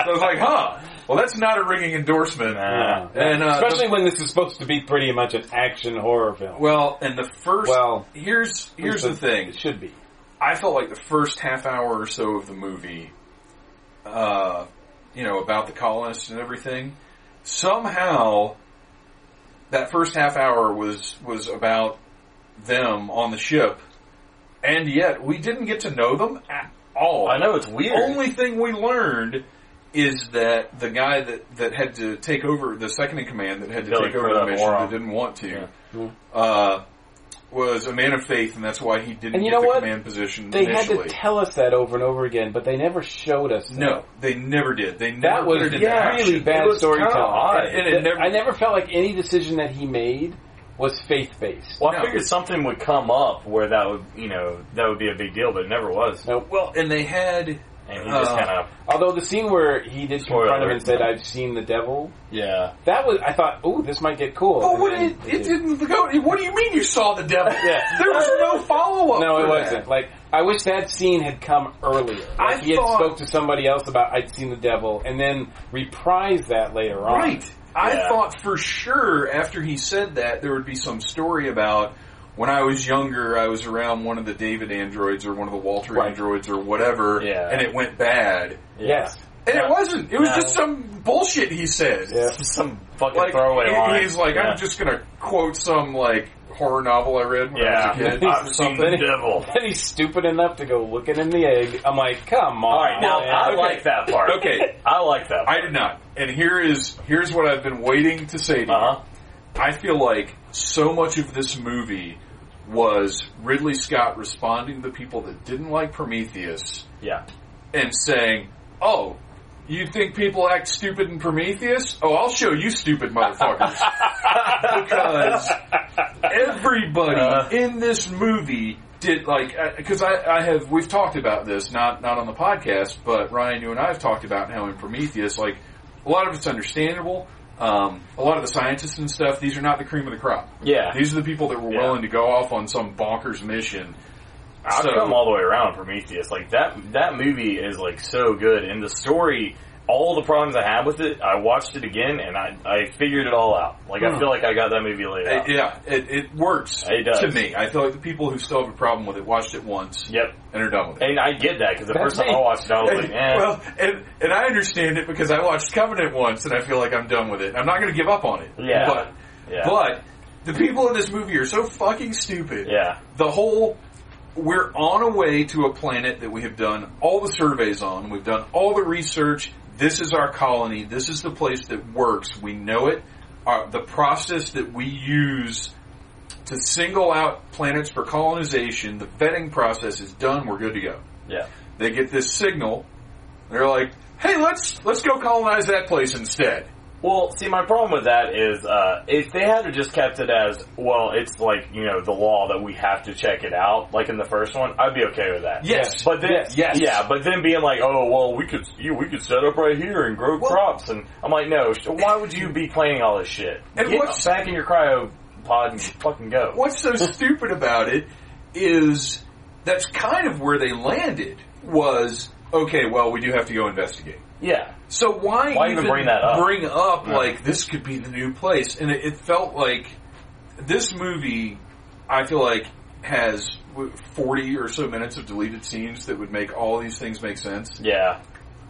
was like, huh. Well, that's not a ringing endorsement. Nah. And, uh, Especially when this is supposed to be pretty much an action horror film. Well, and the first Well, here's here's the thing. It should be. I felt like the first half hour or so of the movie, uh, you know, about the colonists and everything, somehow that first half hour was was about them on the ship, and yet we didn't get to know them at all. I know it's weird. Only thing we learned is that the guy that, that had to take over the second in command that had to Billy take over the mission Moron. that didn't want to Yeah. uh, was a man of faith, and that's why he didn't And you get know the what? command position They initially. had to tell us that over and over again, but they never showed us. that. no, they never did. They never That was put it into really bad It storytelling. kinda odd. And it never- I never felt like any decision that he made was faith based. Well, I No. figured something would come up where that would, you know, that would be a big deal, but it never was. No, Well, and they had And he just Uh, kind of, although the scene where he did Spoiler confront him alert. and said, "I've seen the devil," yeah. that was I thought, "Oh, this might get cool." Oh, what it, it didn't go. What do you mean you saw the devil? Yeah. there was no follow up. No, it for wasn't. That. Like I wish that scene had come earlier. Like I he had spoke to somebody else about I'd seen the devil, and then reprised that later on. Right. I Yeah. thought for sure after he said that there would be some story about when I was younger, I was around one of the David androids or one of the Walter Right. androids or whatever, Yeah. and it went bad. Yes. And Yeah. it wasn't. It was No. just some bullshit he said. Yeah. Just some fucking Like throwaway he- line. he's like, yeah. I'm just gonna quote some like horror novel I read when yeah. I was a kid. I've seen the devil. And he's stupid enough to go looking in the egg. I'm like, come on. All right, now man. I Okay. like that part. Okay. I like that. I did not. And here is here's what I've been waiting to say to. Uh huh. I feel like so much of this movie was Ridley Scott responding to the people that didn't like Prometheus Yeah. and saying, "Oh, you think people act stupid in Prometheus? Oh, I'll show you stupid motherfuckers." because everybody Uh. in this movie did like because I, I have we've talked about this not not on the podcast, but Ryan, you and I have talked about how in Prometheus, like a lot of it's understandable. Um, a lot of the scientists and stuff, these are not the cream of the crop. Yeah. These are the people that were Yeah. willing to go off on some bonkers mission. I've So- come all the way around Prometheus. Like that that movie is like so good, and the story, all the problems I had with it, I watched it again, and I I figured it all out. Like I feel like I got that movie laid out. It- yeah, it, it works It does. to me. I feel like the people who still have a problem with it watched it once Yep. and are done with it. And I get that because the That's first time. I watched it, I was And- like, eh. Well, and and I understand it because I watched Covenant once, and I feel like I'm done with it. I'm not going to give up on it. Yeah. but yeah, but the people in this movie are so fucking stupid. yeah, The whole we're on a way to a planet that we have done all the surveys on. We've done all the research. This is our colony. This is the place that works. We know it. Our, the process that we use to single out planets for colonization, the vetting process is done. We're good to go yeah. they get this signal. They're like, "Hey, let's let's go colonize that place instead." Well, see, my problem with that is uh, if they had just kept it as well, it's like you know the law that we have to check it out, like in the first one, I'd be okay with that. Yes, But then, yes, yes. yeah, but then being like, oh well, we could you, we could set up right here and grow crops, and I'm like, no, why would you be planning all this shit? And Get what's- back in your cryo pod and fucking go. What's so stupid about it is that's kind of where they landed. Was okay. Well, we do have to go investigate. Yeah, So why, Why even bring that up? Bring up Yeah. like this could be the new place, and it, it felt like this movie. I feel like has forty or so minutes of deleted scenes that would make all these things make sense. yeah.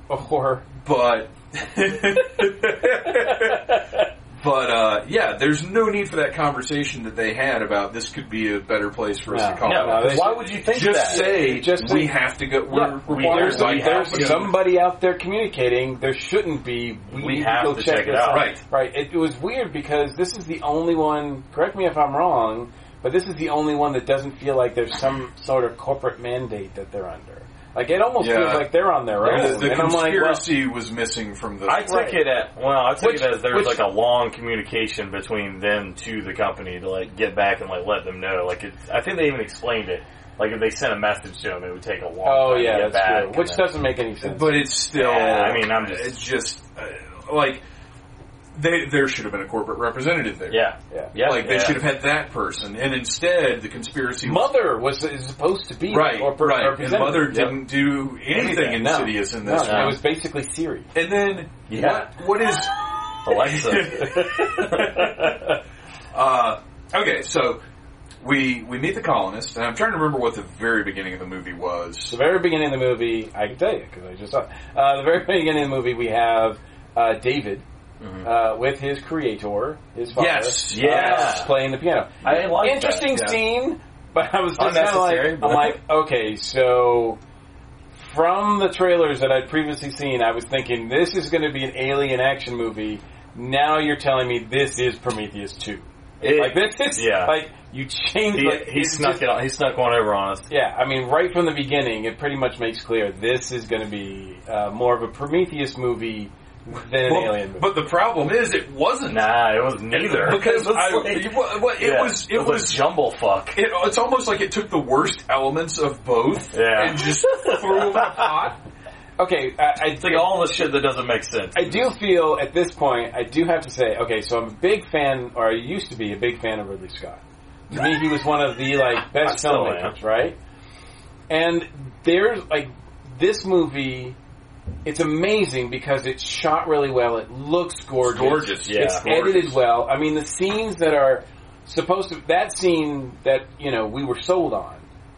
Or but but uh, yeah, there's no need for that conversation that they had about this could be a better place for us No. to call. No, no, why would you think that? just that? say Just we have to go. We're, we're there's, there's to somebody out there communicating. There shouldn't be. We, We have to, go to check, check it this out. Right. Right. It, it was weird because this is the only one. Correct me if I'm wrong, but this is the only one that doesn't feel like there's some sort of corporate mandate that they're under. Like it almost Yeah. feels like they're on their own. The, the and I'm like, well, conspiracy was missing from the. I took Right. it at well, I took Which- it as there was which- like a long communication between them to the company to like get back and like let them know. Like it, I think they even explained it. Like if they sent a message to them, it would take a long oh time yeah, to get that's back. true. and Which then- doesn't make any sense. but it's still. Yeah, I mean, I'm just- It's just uh, like they, there should have been a corporate representative there. yeah, Yeah. yeah, Like they yeah. should have had that person, and instead the conspiracy Mother was is supposed to be Right, or per- right. And representative. Mother didn't do anything No. insidious in No, this. it was basically Siri. And then Yeah. what? What is? Alexa. uh, okay, so we we meet the colonists, and I'm trying to remember what the very beginning of the movie was. The very beginning of the movie, I can tell you because I just saw it. Uh, the very beginning of the movie, we have uh, David uh, with his creator, his father, Yes, yes. uh, playing the piano. I like Interesting that, yeah. scene, but I was just kind of like, Unnecessary, I'm like, okay, so from the trailers that I'd previously seen, I was thinking this is going to be an alien action movie. Now you're telling me this is Prometheus two. It- like this is yeah. like you changed. He, like, he snuck just- it. On, he snuck one over on us. yeah, I mean, right from the beginning, it pretty much makes clear this is going to be uh, more of a Prometheus movie than an Well, alien movie. but the problem is, it wasn't. Nah, it was neither. Because it was, I, like- it, well, it yeah, was it, a was jumble fuck. it, it's almost like it took the worst elements of both Yeah. and just threw them in a pot. okay, I, I, It's like all the shit that doesn't make sense. I do feel at this point, I do have to say, okay, so I'm a big fan, or I used to be a big fan of Ridley Scott. To me, he was one of the like best filmmakers, right? And there's like this movie. It's amazing because it's shot really well. It looks gorgeous. It's Gorgeous, yeah. It's gorgeous. edited well. I mean, the scenes that are supposed to that scene that you know we were sold on,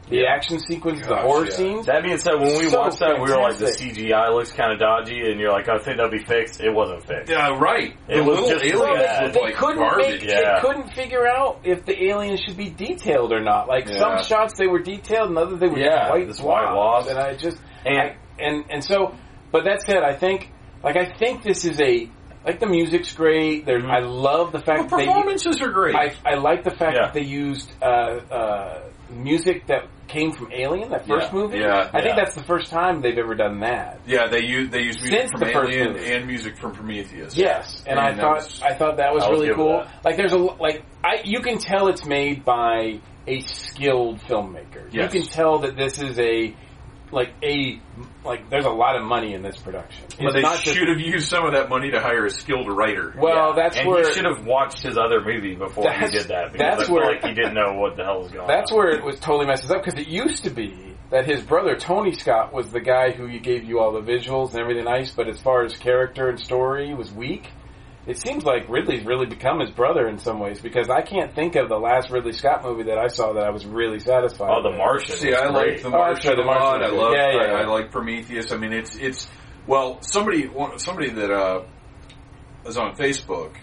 the Yeah. action sequence, the horror yeah. scenes. That being said, when we So watched that, we were like, the. CGI looks kind of dodgy, and you're like, I think that'll be fixed. It wasn't fixed. Yeah, right. It the was just aliens bad. they like couldn't garbage. make, Yeah. they couldn't figure out if the aliens should be detailed or not. Like Yeah. some shots they were detailed, and others they were Yeah, just white just white blobs. blobs. And I just And- I, and and so, but that said, I think like I think this is a like the music's great. Mhm. I love the fact The that they. performances are great. I, I like the fact Yeah. that they used uh, uh, music that came from Alien, that first Yeah. movie. Yeah. I think that's the first time they've ever done that. yeah, they use they use music Since from the first Alien and music from Prometheus. Yes, and, And I thought was- I thought that was really cool. that. Like there's a like I you can tell it's made by a skilled filmmaker. Yes. You can tell that this is a like a like. There's a lot of money in this production. But It's they not just- should have used some of that money to hire a skilled writer. Well, that's and where he should have watched his other movie before he did that. Because that's I feel where- like he didn't know what the hell was going That's on. where it was totally messes up because it used to be that his brother Tony Scott was the guy who gave you all the visuals and everything nice, but as far as character and story was weak. It seems like Ridley's really become his brother in some ways because I can't think of the last Ridley Scott movie that I saw that I was really satisfied. Oh, The with. Martian. See, I like the that's Martian right, The a lot. Martian I love. good. Yeah, yeah, I, I like Prometheus. I mean, it's it's well, somebody one- somebody that uh, was on Facebook,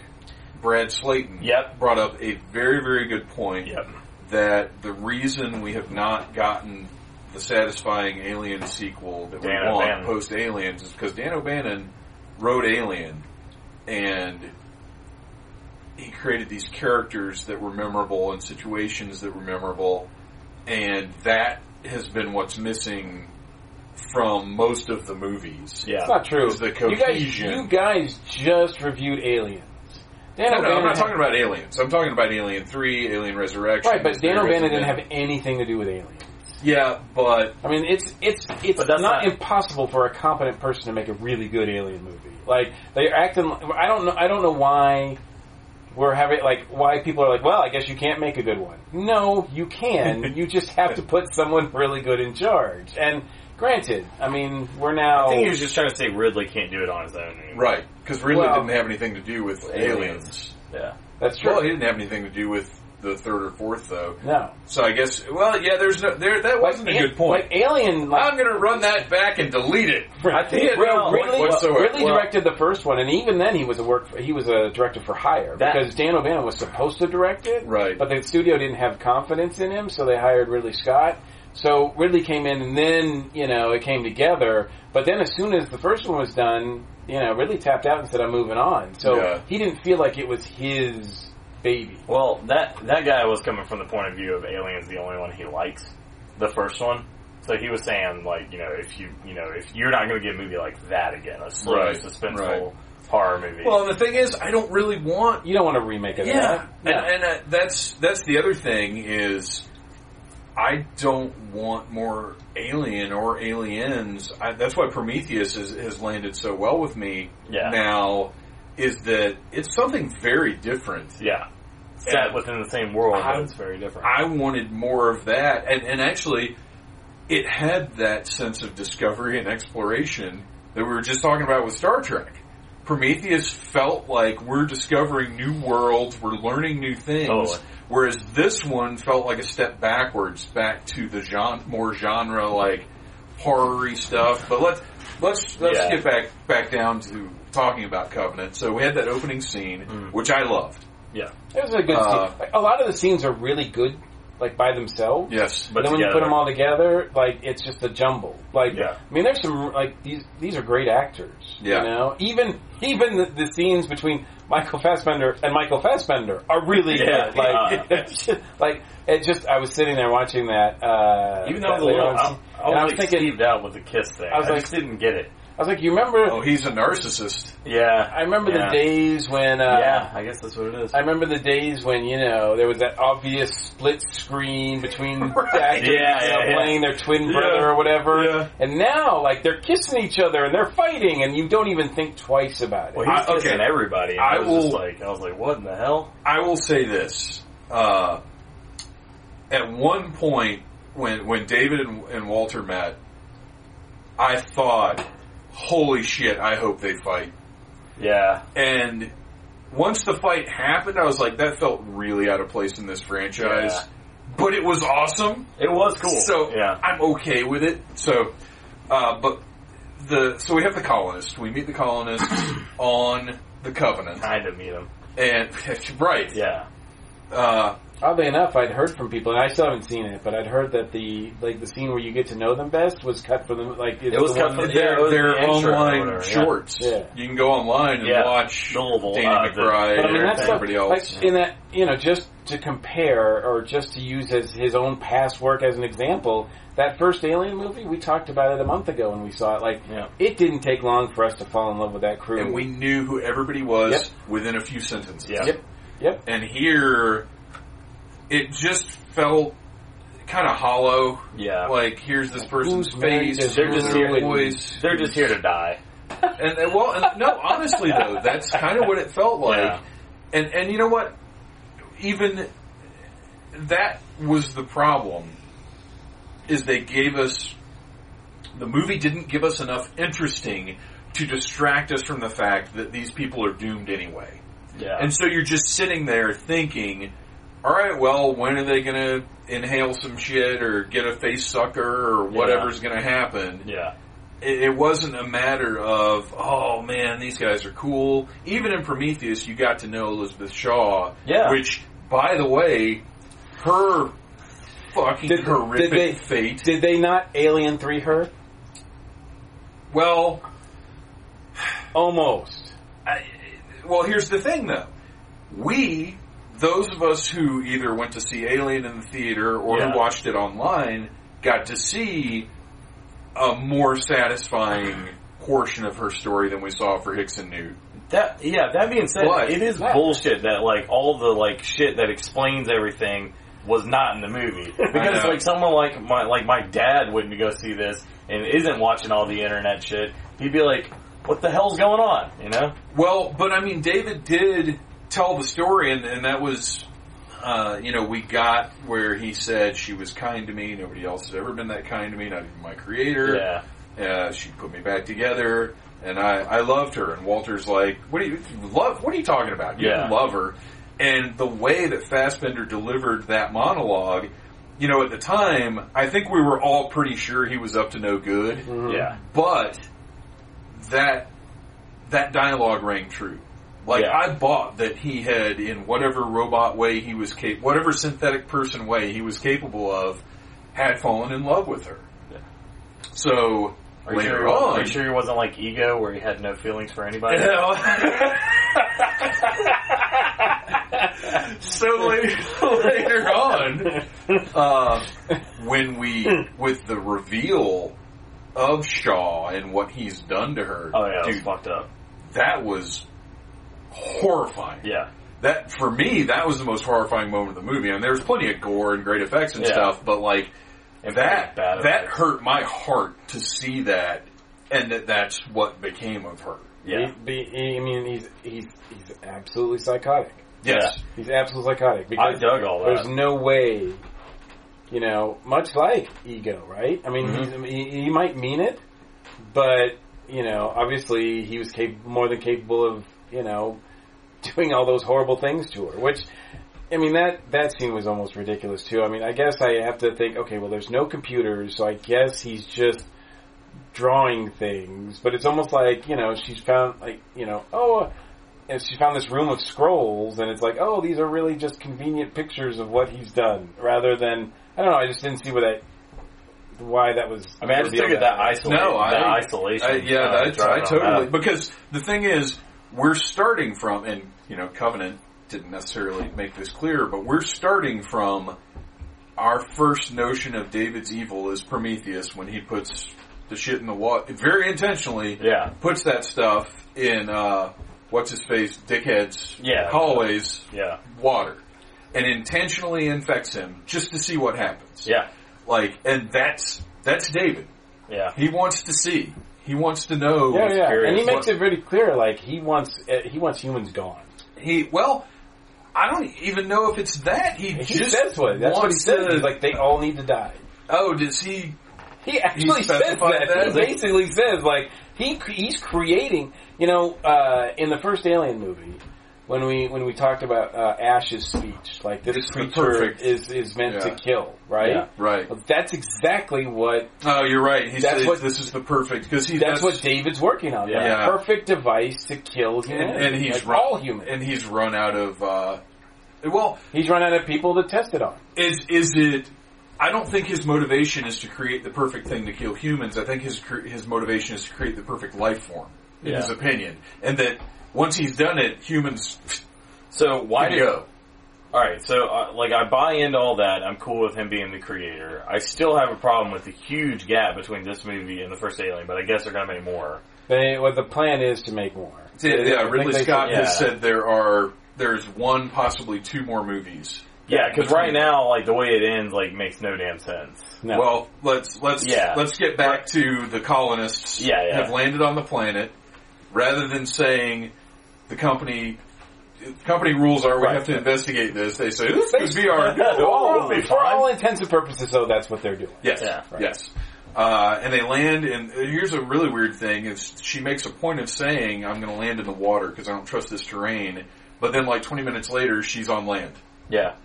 Brad Slayton, Yep. brought up a very very good point. Yep. That the reason we have not gotten the satisfying Alien sequel that we Dan want post Aliens is because Dan O'Bannon wrote Alien and he created these characters that were memorable and situations that were memorable, and that has been what's missing from most of the movies. Yeah. It's not true. Is the You guys, cohesion. you guys just reviewed Aliens. Dan No, no, I'm not had- talking about Aliens. I'm talking about Alien Three, Alien Resurrection. right, but Dan There O'Bannon didn't have anything to do with Aliens. Yeah, but I mean, it's it's it's not, not- impossible for a competent person to make a really good alien movie. Like they're acting. I don't know. I don't know why we're having like why people are like, well, I guess you can't make a good one. No, you can. you just have to put someone really good in charge. And granted, I mean, we're now. I think he was just trying to say Ridley can't do it on his own anymore. right because Ridley Well- didn't have anything to do with Aliens. aliens. Yeah. that's true. Well, he didn't have anything to do with the third or fourth though. no, So I guess well, yeah, there's no there. That wasn't a good point. Like Alien, like, I'm going to run that back and delete it. I think- had well, no Ridley, whatsoever. Ridley Well- directed the first one, and even then he was a work. He was a director for hire That- because Dan O'Bannon was supposed to direct it, Right. But the studio didn't have confidence in him, so they hired Ridley Scott. So Ridley came in, and then you know it came together. But then, as soon as the first one was done, you know Ridley tapped out and said, "I'm moving on." So Yeah. he didn't feel like it was his baby. Well, that that guy was coming from the point of view of Aliens, the only one he likes, the first one. So he was saying, like, you know, if you, you know, if you're not going to get a movie like that again, a slow, Right, suspenseful right. horror movie. Well, and the thing is, I don't really want. You don't want to remake of Yeah, that. and, and uh, that's that's the other thing is, I don't want more Alien or Aliens. I, that's why Prometheus has, has landed so well with me Yeah. now. Is that it's something very different. yeah, set And- within the same world, I- but it's very different. I wanted more of that, and and actually, it had that sense of discovery and exploration that we were just talking about with Star Trek. Prometheus felt like we're discovering new worlds, we're learning new things, Totally. whereas this one felt like a step backwards, back to the genre, more genre like horror stuff. But let's let's let's Yeah. get back back down to talking about Covenant. So we had that opening scene, Mm. which I loved. yeah, It was a good Uh, scene. Like, a lot of the scenes are really good, like by themselves. Yes, but But then when you put them all together, like it's just a jumble. Like, Yeah. I mean, there's some like these. These are great actors. Yeah. You know, even even the, the scenes between Michael Fassbender and Michael Fassbender are really Yeah, good. Like, yeah. it's just, like it just. I was sitting there watching that. Uh, even though that it was a little, on, I, I and I was was like thinking, skeeved out with the kiss thing. I was I like- just didn't get it. I was like, you remember? Oh, he's a narcissist. Yeah, I remember yeah. the days when. Uh, yeah, I guess that's what it is. I remember the days when you know there was that obvious split screen between Right. actors Yeah, yeah, yeah. playing their twin Yeah. brother or whatever, Yeah. and now like they're kissing each other and they're fighting, and you don't even think twice about it. well, he's I- kissing okay. everybody. And I I, was just will- like, I was like, what in the hell? I will say this. Uh, at one point, when when David and, and Walter met, I thought, "Holy shit! I hope they fight." Yeah, And once the fight happened, I was like, "That felt really out of place in this franchise." Yeah. But it was awesome. it was cool. So yeah, I'm okay with it. So, uh, but the so we have the colonists. We meet the colonists on the Covenant, I kind of meet him. and right, Yeah, uh, Oddly enough, I'd heard from people, and I still haven't seen it, but I'd heard that the like the scene where you get to know them best was cut from the like It was the cut one from- that- yeah, They're, it was they're the online whatever, shorts. Yeah. You can go online and Yeah. watch Louisville, Danny uh, McBride But I mean, and that's stuff, everybody else. like in that you know, just to compare or just to use as his own past work as an example. That first Alien movie, we talked about it a month ago when we saw it. Like, Yeah. it didn't take long for us to fall in love with that crew. and we knew who everybody was Yep. within a few sentences. Yeah. Yep. Yep. And here, it just felt kind of hollow. Yeah. Like here's this person's Who's face, to They're just here- voice. They're just here to die. and, and well, and, no, honestly though, that's kind of what it felt like. Yeah. And and you know what? Even that was the problem. Is they gave us the movie didn't give us enough interesting to distract us from the fact that these people are doomed anyway. Yeah. And so you're just sitting there thinking, all right, well, when are they going to inhale some shit or get a face sucker or whatever's going to happen? yeah. It, it wasn't a matter of, oh man, these guys are cool. Even in Prometheus, you got to know Elizabeth Shaw, Yeah. which, by the way, her fucking Did- horrific did they- fate. Did they not Alien Three her? well, Almost. I, well, here's the thing, though. We, those of us who either went to see Alien in the theater or Yeah. who watched it online, got to see a more satisfying portion of her story than we saw for Hicks and Newt. That yeah. That being said, But- it is Yeah. bullshit that like all the like shit that explains everything was not in the movie because like someone like my like my dad wouldn't go see this and isn't watching all the internet shit. He'd be like, "What the hell's going on?" You know? Well, but I mean, David did tell the story, and, and that was, uh, you know, we got where he said she was kind to me. Nobody else has ever been that kind to me, not even my creator. Yeah. Uh, she put me back together, and I, I loved her. And Walter's like, "What do you love? What are you talking about? You Yeah. love her." And the way that Fassbender delivered that monologue, you know, at the time, I think we were all pretty sure he was up to no good. Yeah. But that that dialogue rang true. Like Yeah. I bought that he had, in whatever robot way he was cap- whatever synthetic person way he was capable of, had fallen in love with her. Yeah. So Are you, later sure, are on, you sure he wasn't like ego where he had no feelings for anybody? so later, later on, uh, when we with the reveal of Shaw and what he's done to her, oh yeah, dude, fucked up. that was horrifying. Yeah. That for me, that was the most horrifying moment of the movie. I mean, there was plenty of gore and great effects and Yeah. stuff, but like And that bad that hurt my heart to see that, and that that's what became of her. Yeah. He, he, I mean, he's he's he's absolutely psychotic. Yes, He's absolutely psychotic I dug all that. there's no way, you know, much like ego, right? I mean, Mm-hmm. he's, he, he might mean it, but you know, obviously he was cap- more than capable of, you know, doing all those horrible things to her. Which, I mean, that that scene was almost ridiculous too. I mean, I guess I have to think, okay, well, there's no computers, so I guess he's just drawing things. But it's almost like you know, she's found like you know, oh and she found this room of scrolls, and it's like, oh, these are really just convenient pictures of what he's done, rather than I don't know. I just didn't see what that why that was. I mean, I just revealed took it that isolation. no, I, that isolation. I, yeah, uh, that's, I totally that. because the thing is, we're starting from, and you know, Covenant didn't necessarily make this clear, but we're starting from our first notion of David's evil is Prometheus when he puts the shit in the water, very intentionally, Yeah. puts that stuff in uh, what's his face, dickhead's Yeah. hallways Yeah. water, and intentionally infects him just to see what happens. Yeah. Like, and that's that's David. Yeah. He wants to see. He wants to know. Yeah, yeah, curious and he makes what- it very clear. Like he wants, uh, he wants humans gone. He well, I don't even know if it's that. He, He just says what. That's what he says. to- He's like, they all need to die. oh, does he? He actually says that. that? He basically says like he he's creating. You know, uh, in the first Alien movie, when we when we talked about uh, Ash's speech, like this It's creature is is meant Yeah. to kill, right? Yeah. Right. That's exactly what Oh, you're right. He That's says what- this is the perfect because he. that's, what David's working on. Yeah. the perfect device to kill and, humanity. and he's like run, all humans. and he's run out of. uh Well, he's run out of people to test it on. is is it? I don't think his motivation is to create the perfect thing to kill humans. I think his his motivation is to create the perfect life form, in Yeah. his opinion, and that once he's done it, humans So why can did go. All right, so uh, like I buy into all that. I'm cool with him being the creator. I still have a problem with the huge gap between this movie and the first Alien, but I guess they're gonna make more. They, what the plan is to make more. Yeah, I yeah Ridley they- Scott yeah. has said there are there's one, possibly two more movies Yeah, because right now, like the way it ends, like makes no damn sense. No. Well, let's let's Yeah. let's get back to the colonists Yeah, yeah. have landed on the planet rather than saying the company company rules are we Right. have to investigate this. They say this could be our for all, It'll for all intents and purposes, though, that's what they're doing. Yes. Yeah. Right. Yes. Uh, and they land, and here's a really weird thing: is she makes a point of saying, "I'm going to land in the water because I don't trust this terrain." But then, like 20 minutes later, she's on land. Yeah,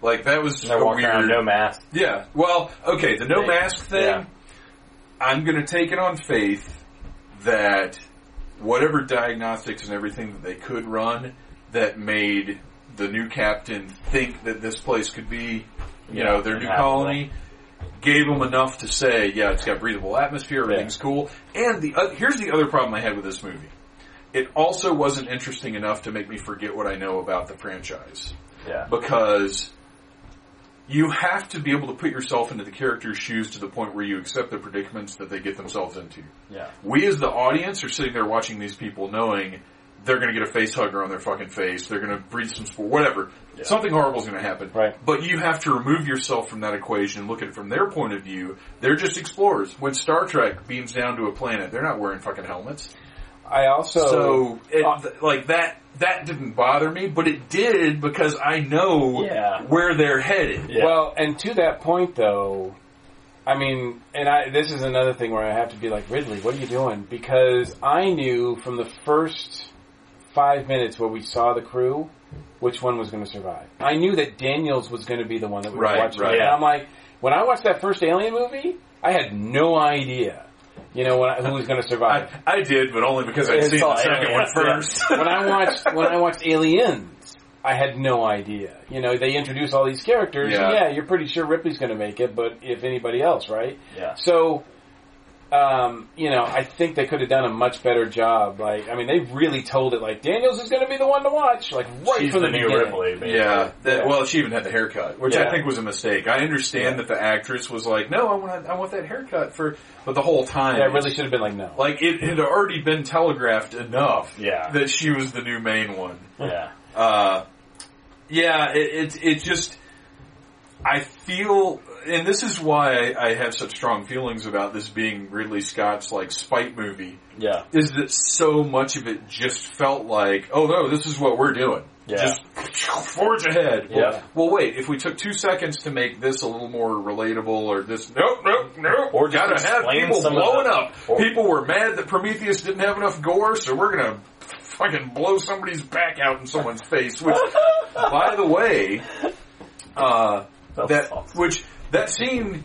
Like that was they're a walking weird. around no mask. Yeah. Well, okay, the no mask thing. yeah. I'm going to take it on faith that whatever diagnostics and everything that they could run that made the new captain think that this place could be, you Yeah, know, their new colony, gave them enough to say, yeah, it's got breathable atmosphere, everything's cool. And the uh, here's the other problem I had with this movie. It also wasn't interesting enough to make me forget what I know about the franchise Yeah, because you have to be able to put yourself into the character's shoes to the point where you accept the predicaments that they get themselves into. yeah, We as the audience are sitting there watching these people knowing they're going to get a face hugger on their fucking face, they're going to breathe some spore, whatever. Yeah. Something horrible is going to happen. Right. But you have to remove yourself from that equation and look at it from their point of view. They're just explorers. When Star Trek beams down to a planet, they're not wearing fucking helmets. I also So, it, uh, like that, that didn't bother me, but it did because I know Yeah. where they're headed. Yeah. Well, and to that point, though, I mean, and I this is another thing where I have to be like Ridley, what are you doing? Because I knew from the first five minutes where we saw the crew which one was going to survive. I knew that Daniels was going to be the one that we Right, were watching. right. And Yeah. I'm like, when I watched that first Alien movie, I had no idea, you know, when I, who going to survive. I, I did, but only because I'd It's seen all the second aliens, one yeah. first. when I watched when I watched Aliens, I had no idea. You know, they introduce all these characters. Yeah. and Yeah, you're pretty sure Ripley's going to make it, but if anybody else, right? Yeah. So, um, you know, I think they could have done a much better job. Like, I mean, they really told it like Daniels is going to be the one to watch. Like right She's from the, the, new beginning. Ripley. Basically. Yeah, that, well, she even had the haircut, which I think was a mistake. I understand that the actress was like, "No, I want, I want that haircut for," but the whole time, That really should have been like no. like it had already been telegraphed enough Yeah. that she was the new main one. Yeah. Uh, yeah, it, it, it just, I feel, and this is why I have such strong feelings about this being Ridley Scott's like spite movie, Yeah. is that so much of it just felt like, oh no, this is what we're doing. Yeah. Just forge ahead. Yeah. Well, well, wait, if we took two seconds to make this a little more relatable or this, nope, nope, nope, Or just gotta have people blowing the- up. or- people were mad that Prometheus didn't have enough gore, so we're gonna fucking blow somebody's back out in someone's face. Which, by the way, uh, That's that awesome. which that scene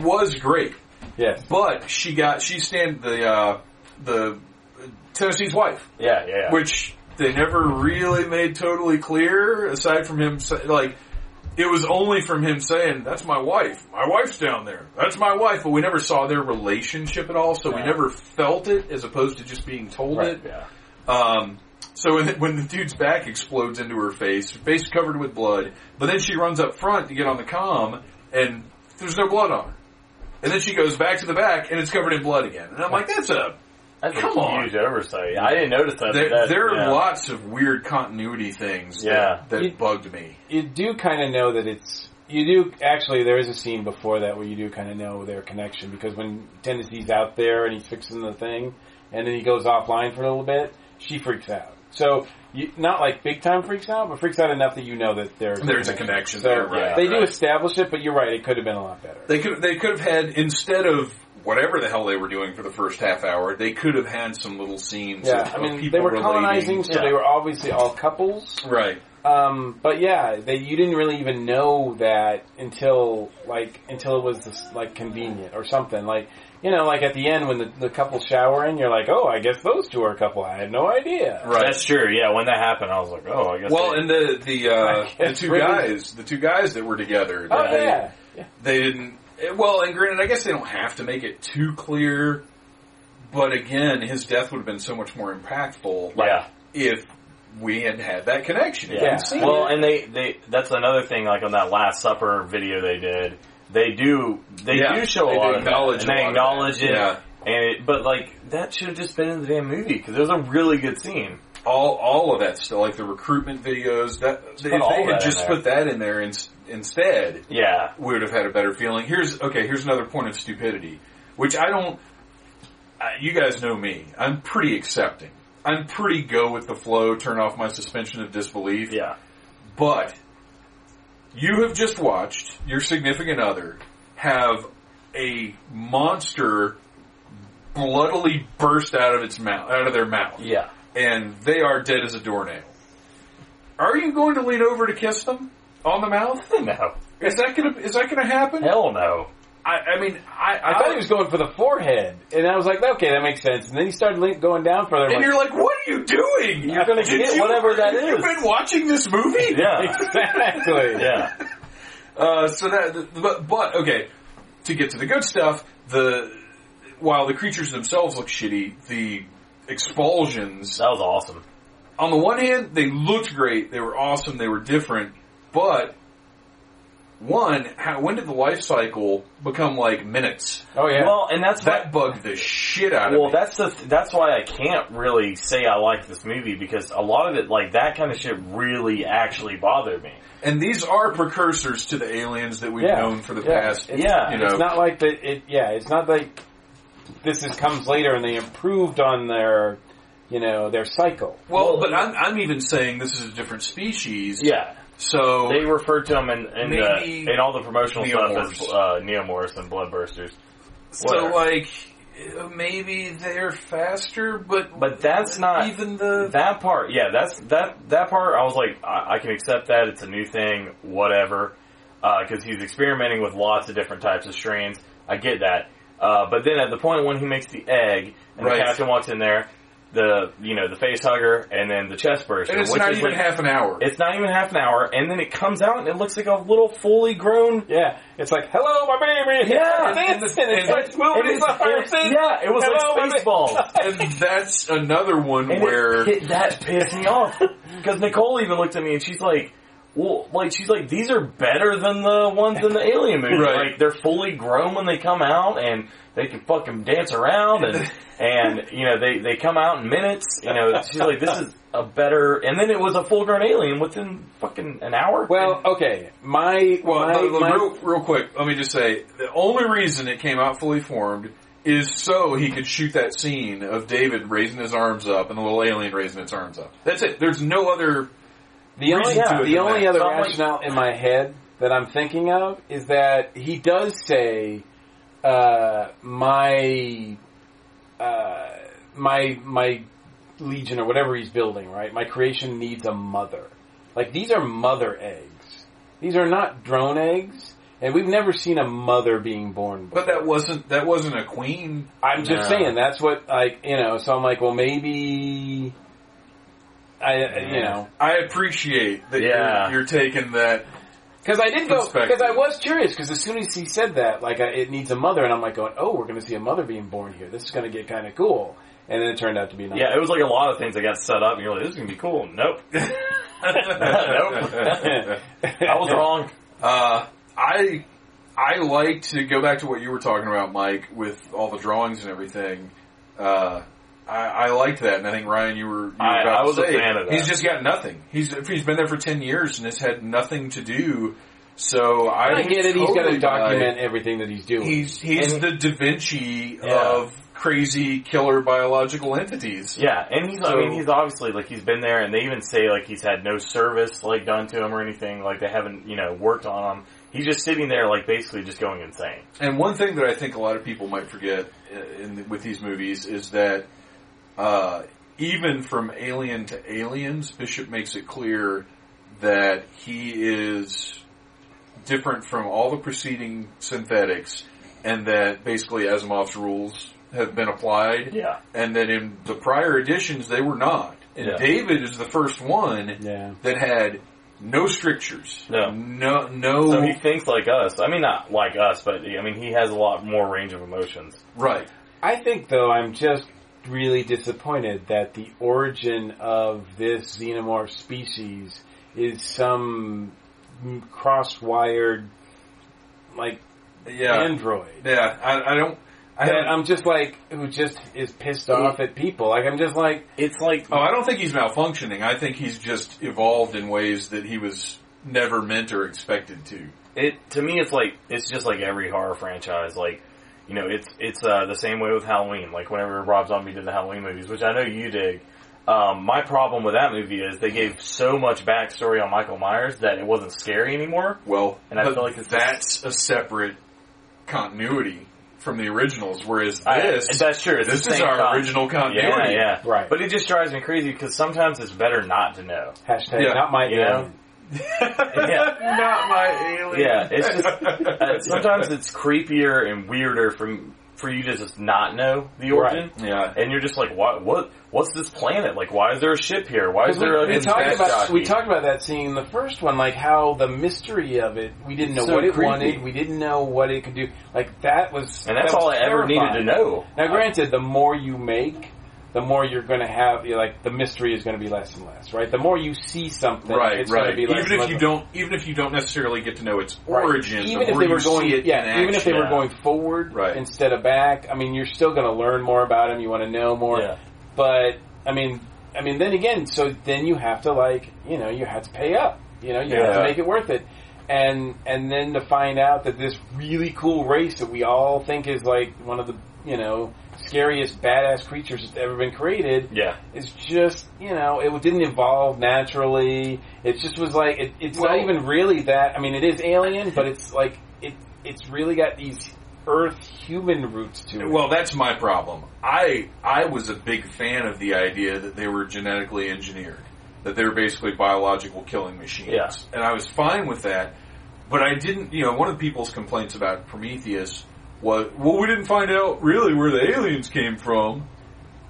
was great, yes. but she got she stand the uh, the Tennessee's wife, Yeah. Yeah. yeah. which they never really made totally clear. Aside from him, say, like it was only from him saying, "That's my wife. My wife's down there. That's my wife," but we never saw their relationship at all, so we never felt it as opposed to just being told Right. it. yeah. Um, so when the, when the dude's back explodes into her face, face covered with blood, but then she runs up front to get on the comm, and there's no blood on her. And then she goes back to the back, and it's covered in blood again. And I'm like, that's a That's Come a on. huge oversight. I didn't notice that. there, that there are yeah. lots of weird continuity things Yeah. that, that You- bugged me. you do kind of know that it's you do actually there is a scene before that where you do kind of know their connection because when Tennessee's out there and he's fixing the thing and then he goes offline for a little bit, she freaks out. So you, not like big time freaks out, but freaks out enough that you know that there's There's a connection So there, right, they do establish it, but you're right, it could have been a lot better. They could they could have had instead of whatever the hell they were doing for the first half hour, they could have had some little scenes. yeah, of, I mean people they were relating. colonizing, so Yeah. they were obviously all couples. right? Um, but yeah, they, you didn't really even know that until like until it was this, like convenient or something. Like you know, like at the end when the, the couple's showering, you're like, oh, I guess those two are a couple. I had no idea. Right. That's true. Yeah. When that happened, I was like, oh, I guess. Well, they- and the the uh, the two really- guys, the two guys that were together, Oh that they, yeah, yeah. they didn't. Well, and granted, I guess they don't have to make it too clear, but again, his death would have been so much more impactful yeah. if we had had that connection. Yeah. Yeah. Well, it. and they, they that's another thing. Like on that Last Supper video they did, they do they Yeah, do show they a lot of that, acknowledge and they acknowledge it. Yeah. And it, but like that should have just been in the damn movie because it was a really good scene. all all of that stuff, like the recruitment videos. That if they had just put that in there in, instead, Yeah. we would have had a better feeling. Here's okay. Here's another point of stupidity, which I don't. Uh, you guys know me. I'm pretty accepting. I'm pretty go with the flow. Turn off my suspension of disbelief. Yeah. But you have just watched your significant other have a monster bloodily burst out of its mouth, out of their mouth, Yeah. and they are dead as a doornail. Are you going to lean over to kiss them on the mouth? No. Is that gonna is that gonna happen? Hell no. I, I mean, I, I thought he was going for the forehead, and I was like, okay, that makes sense. And then he started going down further. I'm And like, you're like, what are you doing? You're gonna Did get you- whatever that is. You've been watching this movie? Yeah. exactly. Yeah. Uh, so that, but, but okay, to get to the good stuff, the while the creatures themselves look shitty, the expulsions. That was awesome. On the one hand, they looked great, they were awesome, they were different, but one, how, when did the life cycle become like minutes? Oh yeah. Well, and that's what That bugged the shit out Well, of me. Well, that's the that's why I can't really say I like this movie because a lot of it, like that kind of shit, really actually bothered me. And these are precursors to the aliens that we've Yeah. known for the Yeah. past. It's- Yeah. you know, it's not like that. It yeah, it's not like this is comes later and they improved on their, you know, their cycle. well, but I'm, I'm even saying this is a different species. Yeah, So they referred to them in in, uh, in all the promotional stuff as uh, Neomorphs and Bloodbursters. So Whatever. like uh, maybe they're faster, but But that's not even the that part. Yeah, that's that that part. I was like, I, I can accept that. It's a new thing, whatever. Because he's experimenting with lots of different types of strains. I get that. Uh, but then at the point when he makes the egg and Right. the captain walks in there, the you know the face hugger and then the chest burster, and it's not even like- half an hour. It's not even half an hour, and then it comes out and it looks like a little fully grown. Yeah, it's like hello, my baby. Yeah. and, it And- starts moving. It It's like fire it- yeah, it was Hello, like baby. Spaceballs. and that's another one And where it, it- that pissed me off because Nicole even looked at me and she's like, "Well, like she's like, these are better than the ones in the Alien movie. Right. Like they're fully grown when they come out and they can fucking dance around and and you know they they come out in minutes. You know, she's like, this is a better. And then it was a full grown alien within fucking an hour. Well, okay, my well, my, the- the my real, real quick, let me just say the only reason it came out fully formed is so he could shoot that scene of David raising his arms up and the little alien raising its arms up. That's it. There's no other. The only, reason to it the only that. other So I'm like- rationale in my head that I'm thinking of is that he does say, uh, my, uh, my, my legion or whatever he's building, right? My creation needs a mother. Like these are mother eggs. These are not drone eggs. And we've never seen a mother being born. But that wasn't that wasn't a queen. I'm just No. saying that's what like you know. So I'm like, well, maybe I you know I appreciate that Yeah. you're, you're taking that. Because I did go because I was curious because as soon as he said that, like I, it needs a mother, and I'm like going, oh, we're going to see a mother being born here. This is going to get kind of cool. And then it turned out to be not. yeah, it was like a lot of things that got set up, and you're like, this is gonna be cool. Nope, nope. I was wrong. Uh, I I like to go back to what you were talking about, Mike, with all the drawings and everything. Uh, I, I liked that, and I think Ryan, you were, you were I- about I was to a fan of that. He's just got nothing. He's he's been there for ten years and has had nothing to do. So I, I get it. He's got to document buy- everything that he's doing. He's he's And- the Da Vinci Yeah. of crazy killer biological entities. Yeah, and he's, I mean, he's obviously, like, he's been there, and they even say, like, he's had no service, like, done to him or anything, like, they haven't, you know, worked on him. He's just sitting there, like, basically just going insane. And one thing that I think a lot of people might forget uh, in, with these movies is that uh, even from Alien to Aliens, Bishop makes it clear that he is different from all the preceding synthetics, and that basically Asimov's rules have been applied, Yeah. and that in the prior editions they were not. And Yeah. David is the first one yeah. that had no strictures, No. no, no, So he thinks like us. I mean, not like us, but, I mean, he has a lot more range of emotions. right. I think though I'm just really disappointed that the origin of this xenomorph species is some cross-wired like Yeah, android. Yeah, I, I don't. I that don't- I'm just like who just is pissed off at people. Like I'm just like It's like Oh, I don't think he's malfunctioning. I think he's just evolved in ways that he was never meant or expected to. it to me it's like it's just like every horror franchise like you know it's it's uh, the same way with halloween like whenever rob zombie did the halloween movies which i know you dig um, my problem with that movie is they gave so much backstory on michael myers that it wasn't scary anymore Well, And I feel like it's that's a separate continuity from the originals, whereas I- this that's true it's this is our con- original yeah continuity. yeah Right. but it just drives me crazy because sometimes it's better not to know hashtag Yeah. not my You know? Alien. yeah Not my alien. Yeah, it's just uh, sometimes it's creepier and weirder from for you to just not know the origin, Yeah. and you're just like, what? What? What's this planet? Like, why is there a ship here? Why is there we, a we talked about jockey? we talked about that scene in the first one, like how the mystery of it. We didn't know So what it creepy. wanted. We didn't know what it could do. Like that was, and that's that was all I ever needed to know. Now, granted, the more you make, the more you're going to have. you know, Like the mystery is going to be less and less, right? The more you see something, Right, it's going right. to be less Even and if less you don't, even if you don't necessarily get to know its Right. origin, even the if more they were going, it yeah, even if they were going forward Right. instead of back. I mean, you're still going to learn more about him. You want to know more, Yeah. but I mean, I mean, then again, so then you have to like, you know, you have to pay up. You know, you have to make it worth it. And and then to find out that this really cool race that we all think is like one of the you know scariest badass creatures that's ever been created Yeah, it's just you know it didn't evolve naturally. It just was like it, it's not even really that. I mean, it is alien, but it's like it it's really got these Earth human roots to it. Well, that's my problem. I I was a big fan of the idea that they were genetically engineered, that they were basically biological killing machines, Yeah. and I was fine with that. But I didn't, you know, one of the people's complaints about Prometheus was, well, we didn't find out really where the aliens came from.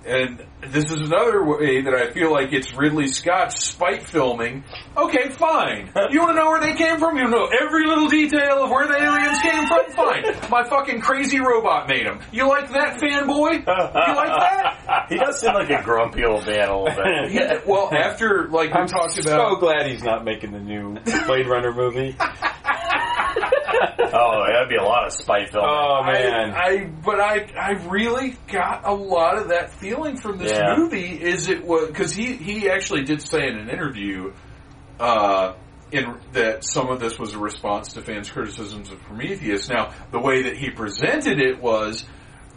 And this is another way that I feel like it's Ridley Scott's spite filming. Okay, fine. You want to know where they came from? You know every little detail of where the aliens came from? Fine. My fucking crazy robot made them. You like that, fanboy? You like that? he does seem like a grumpy old man a little bit. Yeah, well, after like we I'm talked so about, glad he's not making the new Blade Runner movie. Oh, that'd be a lot of spite filming. Oh man, I, I but I I really got a lot of that feeling from this Yeah. movie. Is it was because he he actually did say in an interview, uh, in that some of this was a response to fans' criticisms of Prometheus. Now the way that he presented it was,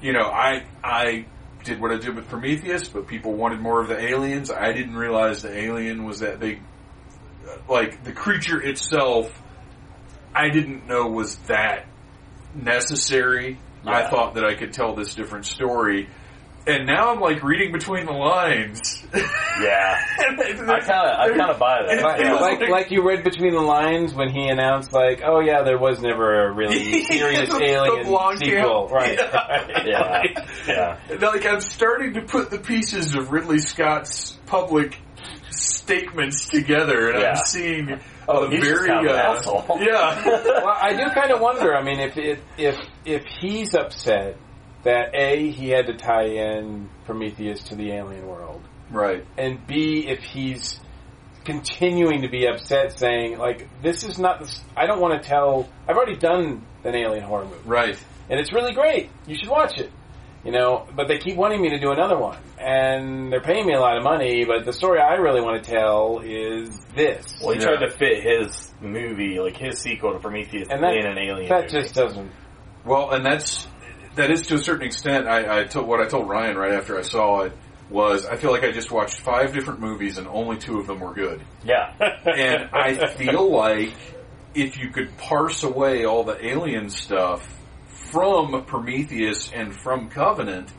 you know, I I did what I did with Prometheus, but people wanted more of the aliens. I didn't realize the alien was that big. Like the creature itself, I didn't know was that necessary. I thought that I could tell this different story. And now I'm like reading between the lines. yeah, I kind of, I kind of buy that. It Like, feels like, like- like you read between the lines when he announced, like, "Oh yeah, there was never a really serious The- the alien blonde sequel." camp. Right? Yeah, yeah. like I'm starting to put the pieces of Ridley Scott's public statements together, and Yeah. I'm seeing Oh, a he's just very kind of an uh, asshole. yeah. well, I do kind of wonder. I mean, if if if if he's upset that a he had to tie in Prometheus to the alien world, right. and b if he's continuing to be upset, saying like, "This is not. The, I don't want to tell. I've already done an alien horror movie." Right. and it's really great. You should watch it. You know, but they keep wanting me to do another one, and they're paying me a lot of money. But the story I really want to tell is this, Well, he Yeah. tried to fit his movie, like his sequel to Prometheus, and that in an alien. that movie. just doesn't. Well, and that's that is to a certain extent. I, I told what I told Ryan right after I saw it was I feel like I just watched five different movies and only two of them were good. yeah, And I feel like if you could parse away all the alien stuff from Prometheus and from Covenant,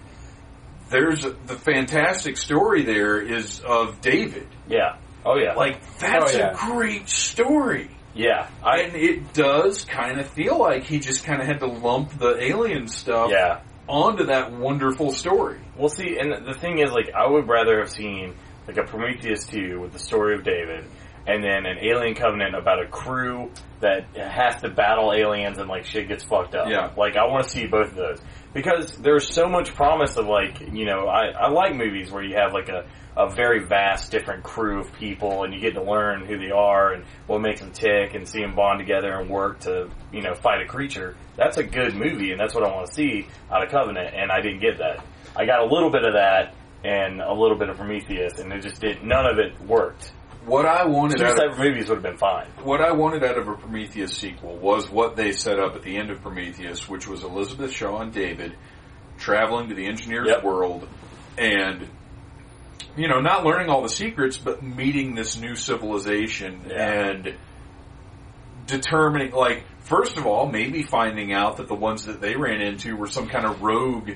there's a, the fantastic story there is of David. yeah, oh yeah, Like that's Oh, yeah. a great story. yeah, I And it does kind of feel like he just kind of had to lump the alien stuff yeah. onto that wonderful story. Well, see, and the thing is, like, I would rather have seen like a Prometheus two with the story of David, and then an Alien Covenant about a crew that has to battle aliens and like shit gets fucked up. Yeah. Like I want to see both of those because there's so much promise of like you know I I like movies where you have like a a very vast different crew of people and you get to learn who they are and what makes them tick and see them bond together and work to you know fight a creature. That's a good movie and that's what I want to see out of Covenant and I didn't get that. I got a little bit of that and a little bit of Prometheus and it just did none of it worked. What I wanted Two out of movies would have been fine. what I wanted out of a Prometheus sequel was what they set up at the end of Prometheus, which was Elizabeth Shaw and David traveling to the engineer's Yep. world and you know, not learning all the secrets, but meeting this new civilization Yeah. and determining, like, first of all, maybe finding out that the ones that they ran into were some kind of rogue,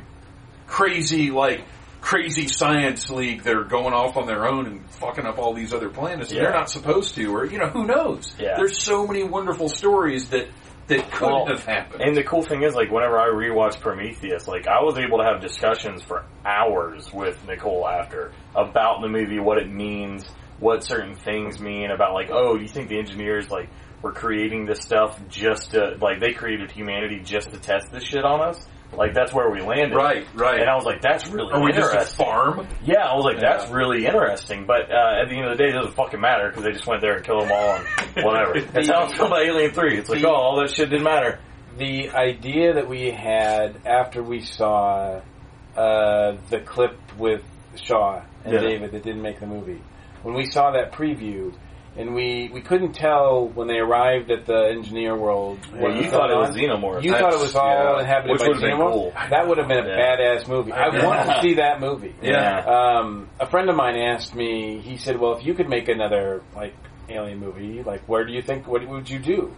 crazy, like, crazy science league that are going off on their own and fucking up all these other planets and they're not supposed to, or, you know, who knows? Yeah. There's so many wonderful stories that, that couldn't Well, have happened. And the cool thing is, like, whenever I rewatch Prometheus, like, I was able to have discussions for hours with Nicole after about the movie, what it means, what certain things mean, about, like, oh, do you think the engineers, like, were creating this stuff just to, like, they created humanity just to test this shit on us? Like, that's where we landed. right, right. And I was like, that's really Are we just a farm? Yeah, I was like, Yeah. that's really interesting. But uh, at the end of the day, it doesn't fucking matter because they just went there and killed them all and whatever. That's how I feel about Alien 3. It's like, The- oh, all that shit didn't matter. the idea that we had after we saw uh, the clip with Shaw and Yeah. David that didn't make the movie, when we saw that preview, and we, we couldn't tell when they arrived at the engineer world. Well, what you thought it was. Xenomorph. You thought it was all yeah. inhabited Which by would've been xenomorphs? cool. That would have been a Yeah. badass movie. I want to see that movie. Yeah. Um, a friend of mine asked me. He said, "Well, if you could make another like alien movie, like where do you think what would you do?"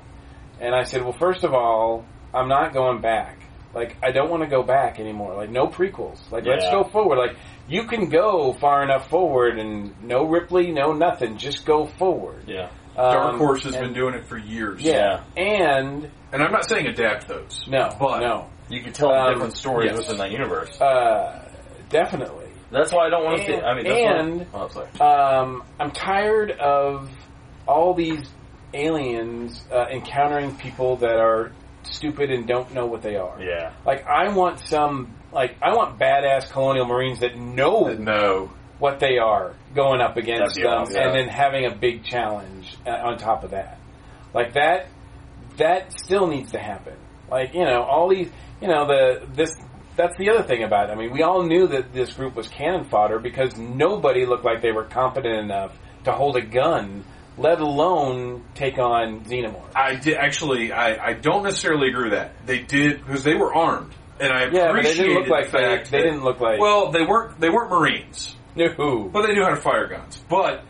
And I said, "Well, first of all, I'm not going back. Like I don't want to go back anymore. Like no prequels. Like let's Yeah. go forward. Like you can go far enough forward and no Ripley, no nothing. Just go forward." Yeah. Dark Um, Horse has and- been doing it for years. Yeah, and And I'm not saying adapt those. no, But- no, You can tell Um, different stories yes. within that universe. uh, definitely. That's why I don't want to see. and- I mean, that's and- why, oh, sorry. Um, I'm tired of all these aliens uh, encountering people that are stupid and don't know what they are. Yeah. Like I want some, like I want badass colonial marines that know No. what they are going up against them, awesome. and then having a big challenge uh, on top of that. Like that, that still needs to happen. Like you know, all these, you know, the this. That's the other thing about it. I mean, we all knew that this group was cannon fodder because nobody looked like they were competent enough to hold a gun, let alone take on Xenomorph. I did actually. I, I don't necessarily agree with that. They did because they were armed, and I Yeah, but they didn't look like the they, fact they that- didn't look like Well, they weren't. They weren't Marines, no. but they knew how to fire guns. But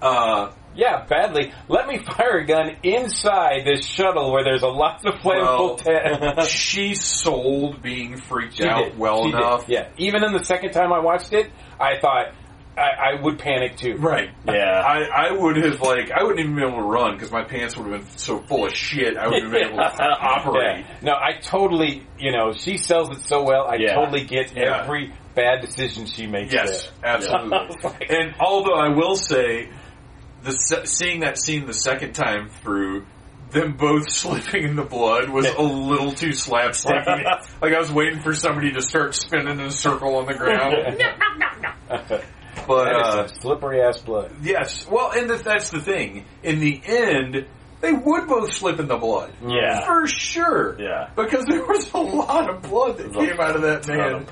uh, Yeah, badly. Let me fire a gun inside this shuttle where there's a lot of well, flammable. te- she sold being freaked She out did. well She did. enough. Yeah. Even in the second time I watched it, I thought I, I would panic too. Right. Yeah. I, I would have like I wouldn't even be able to run because my pants would have been so full of shit. I wouldn't have been able to operate. Yeah. No, I totally, you know, she sells it so well. I Yeah. totally get Yeah. every bad decision she makes. Yes, there. absolutely. I like- and although I will say, the seeing that scene the second time through, them both slipping in the blood was a little too slapsticky. like I was waiting for somebody to start spinning in a circle on the ground. But That is uh, slippery ass blood. yes, well, and that, that's the thing. In the end, they would both slip in the blood. Yeah. For sure. Yeah. Because there was a lot of blood that came out of that man.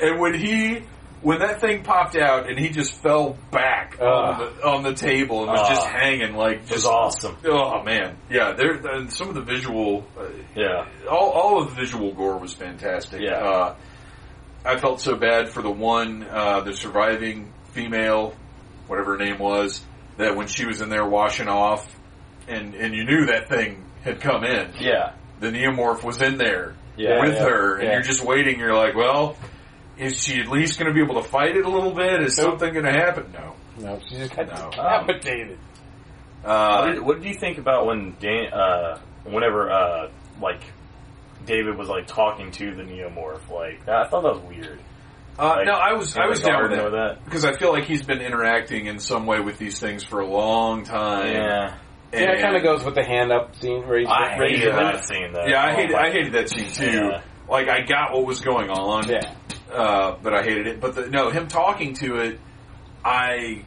And when he, when that thing popped out and he just fell back on, the, on the table and was Ugh. just hanging like It was just, awesome. oh man. Yeah, there, and some of the visual, uh, Yeah. all, all of the visual gore was fantastic. Yeah. Uh, I felt so bad for the one, uh, the surviving female, whatever her name was, that when she was in there washing off, and, and you knew that thing had come in. Yeah. The neomorph was in there Yeah. with yeah, her, and yeah. you're just waiting. You're like, well, is she at least going to be able to fight it a little bit? Is Nope. something going to happen? No. No, she just got No. decapitated. What Uh, did, what did you think about when Dan, uh, whenever, uh, like, David was like talking to the neomorph? Like, I thought that was weird. Uh, Like, no, I was I was down with garden that. because I feel like he's been interacting in some way with these things for a long time. Yeah, Yeah, it kind of goes with the hand up scene where he's I raising hated that scene. Though. Yeah, I Oh hated I hated that scene too. Yeah. Like I got what was going on. Yeah. uh, but I hated it. But the, no, him talking to it, I,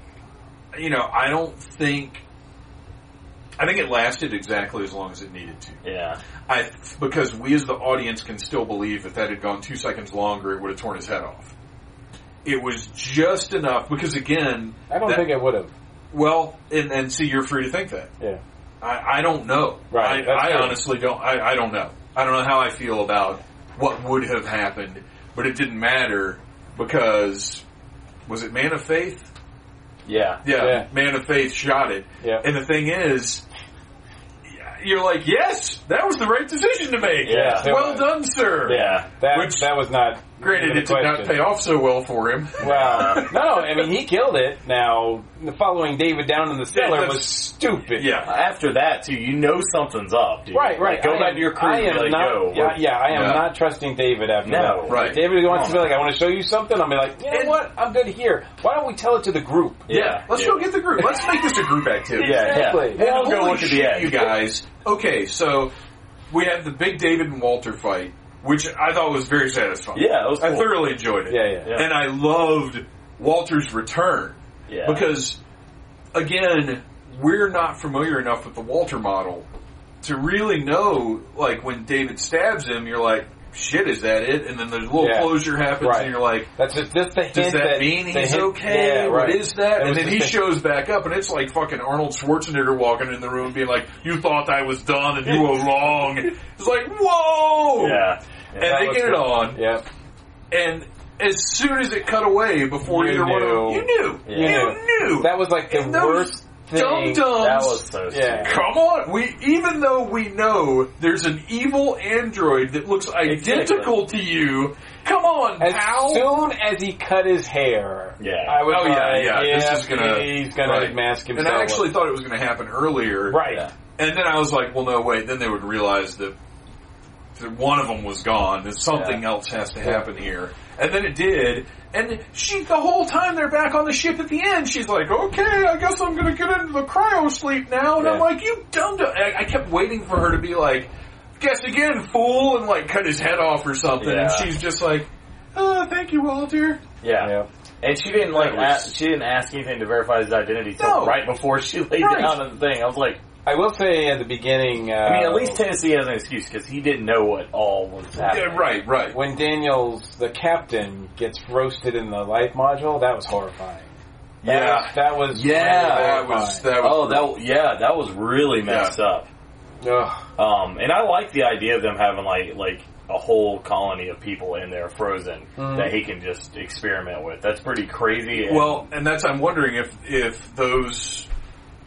you know, I don't think. I think it lasted exactly as long as it needed to. Yeah, I because we as the audience can still believe if that had gone two seconds longer, it would have torn his head off. It was just enough because again, I don't that- think it would have. well, and, and see, you're free to think that. Yeah. I, I don't know. Right, I, I honestly don't. I, I don't know. I don't know how I feel about what would have happened, but it didn't matter because was it Man of Faith? yeah, Yeah, Yeah. Man of Faith shot it. Yeah. And the thing is, you're like, yes, that was the right decision to make. Yeah. Well done, sir. yeah. That Which- that was not. Granted, even a it did not pay off so well for him. Well, no, I mean he killed it. Now, the following David down in the cellar that's- was stupid. yeah. After that, too, you know something's up, dude. Right, right. Like, go I back am- to your crew I and be am like, not, yo, yeah, yeah, I am Yeah. not trusting David after No. that. Right. David wants to be like, I want to show you something. I'll be like, you know And- what? I'm good here. Why don't we tell it to the group? Yeah, Let's yeah. go get the group. Let's make this a group activity. Yeah, Exactly. yeah. We'll We'll go look at the end. you guys. Okay, so we have the big David and Walter fight, which I thought was very satisfying. Yeah, it was I cool. thoroughly enjoyed it. Yeah, yeah. Yeah. And I loved Walter's return Yeah. because, again, we're not familiar enough with the Walter model to really know. Like when David stabs him, you're like, "Shit, is that it?" And then the little Yeah. closure happens, Right. and you're like. That's just, just the hint Does that mean he's hint- okay? Yeah, right. What is that? It And then he a- shows back up, and it's like fucking Arnold Schwarzenegger walking in the room, being like, "You thought I was done, and you were wrong." It's like, whoa! Yeah. And That they get it on, Yeah. and as soon as it cut away, before You either one of them, knew. you knew, Yeah. you knew. That was like the And worst thing. Dum dums. That was so Yeah. stupid. Come on, we even though we know there's an evil android that looks identical to you. Come on, As pal. soon as he cut his hair, Yeah. I was Oh, yeah, like, yeah, this is gonna- he's gonna right. mask and. I actually thought it was going to happen earlier. right. Yeah. And then I was like, well, no, wait. Then they would realize that, that one of them was gone. That something else has to happen here. And then it did. And she, the whole time they're back on the ship at the end, she's like, okay, I guess I'm going to get into the cryo sleep now. And I'm like, you dumb. dumb. I, I kept waiting for her to be like, guess again, fool, and like cut his head off or something. And she's just like, oh, thank you, Walter. Yeah. Yeah. And she didn't like was- ask, she didn't ask anything to verify his identity till No. right before she laid Right. down on the thing. I was like, I will say at the beginning. Uh, I mean, at least Tennessee has an excuse because he didn't know what all was happening. Yeah, right, right. when Daniels, the captain, gets roasted in the life module, that was horrifying. That Yeah. was, that was Yeah, really That was, that was, Oh, that yeah, that was really messed up. Ugh. Um, and I like the idea of them having like like a whole colony of people in there frozen Mhm. that he can just experiment with. That's pretty crazy. and- Well, and that's I'm wondering if if those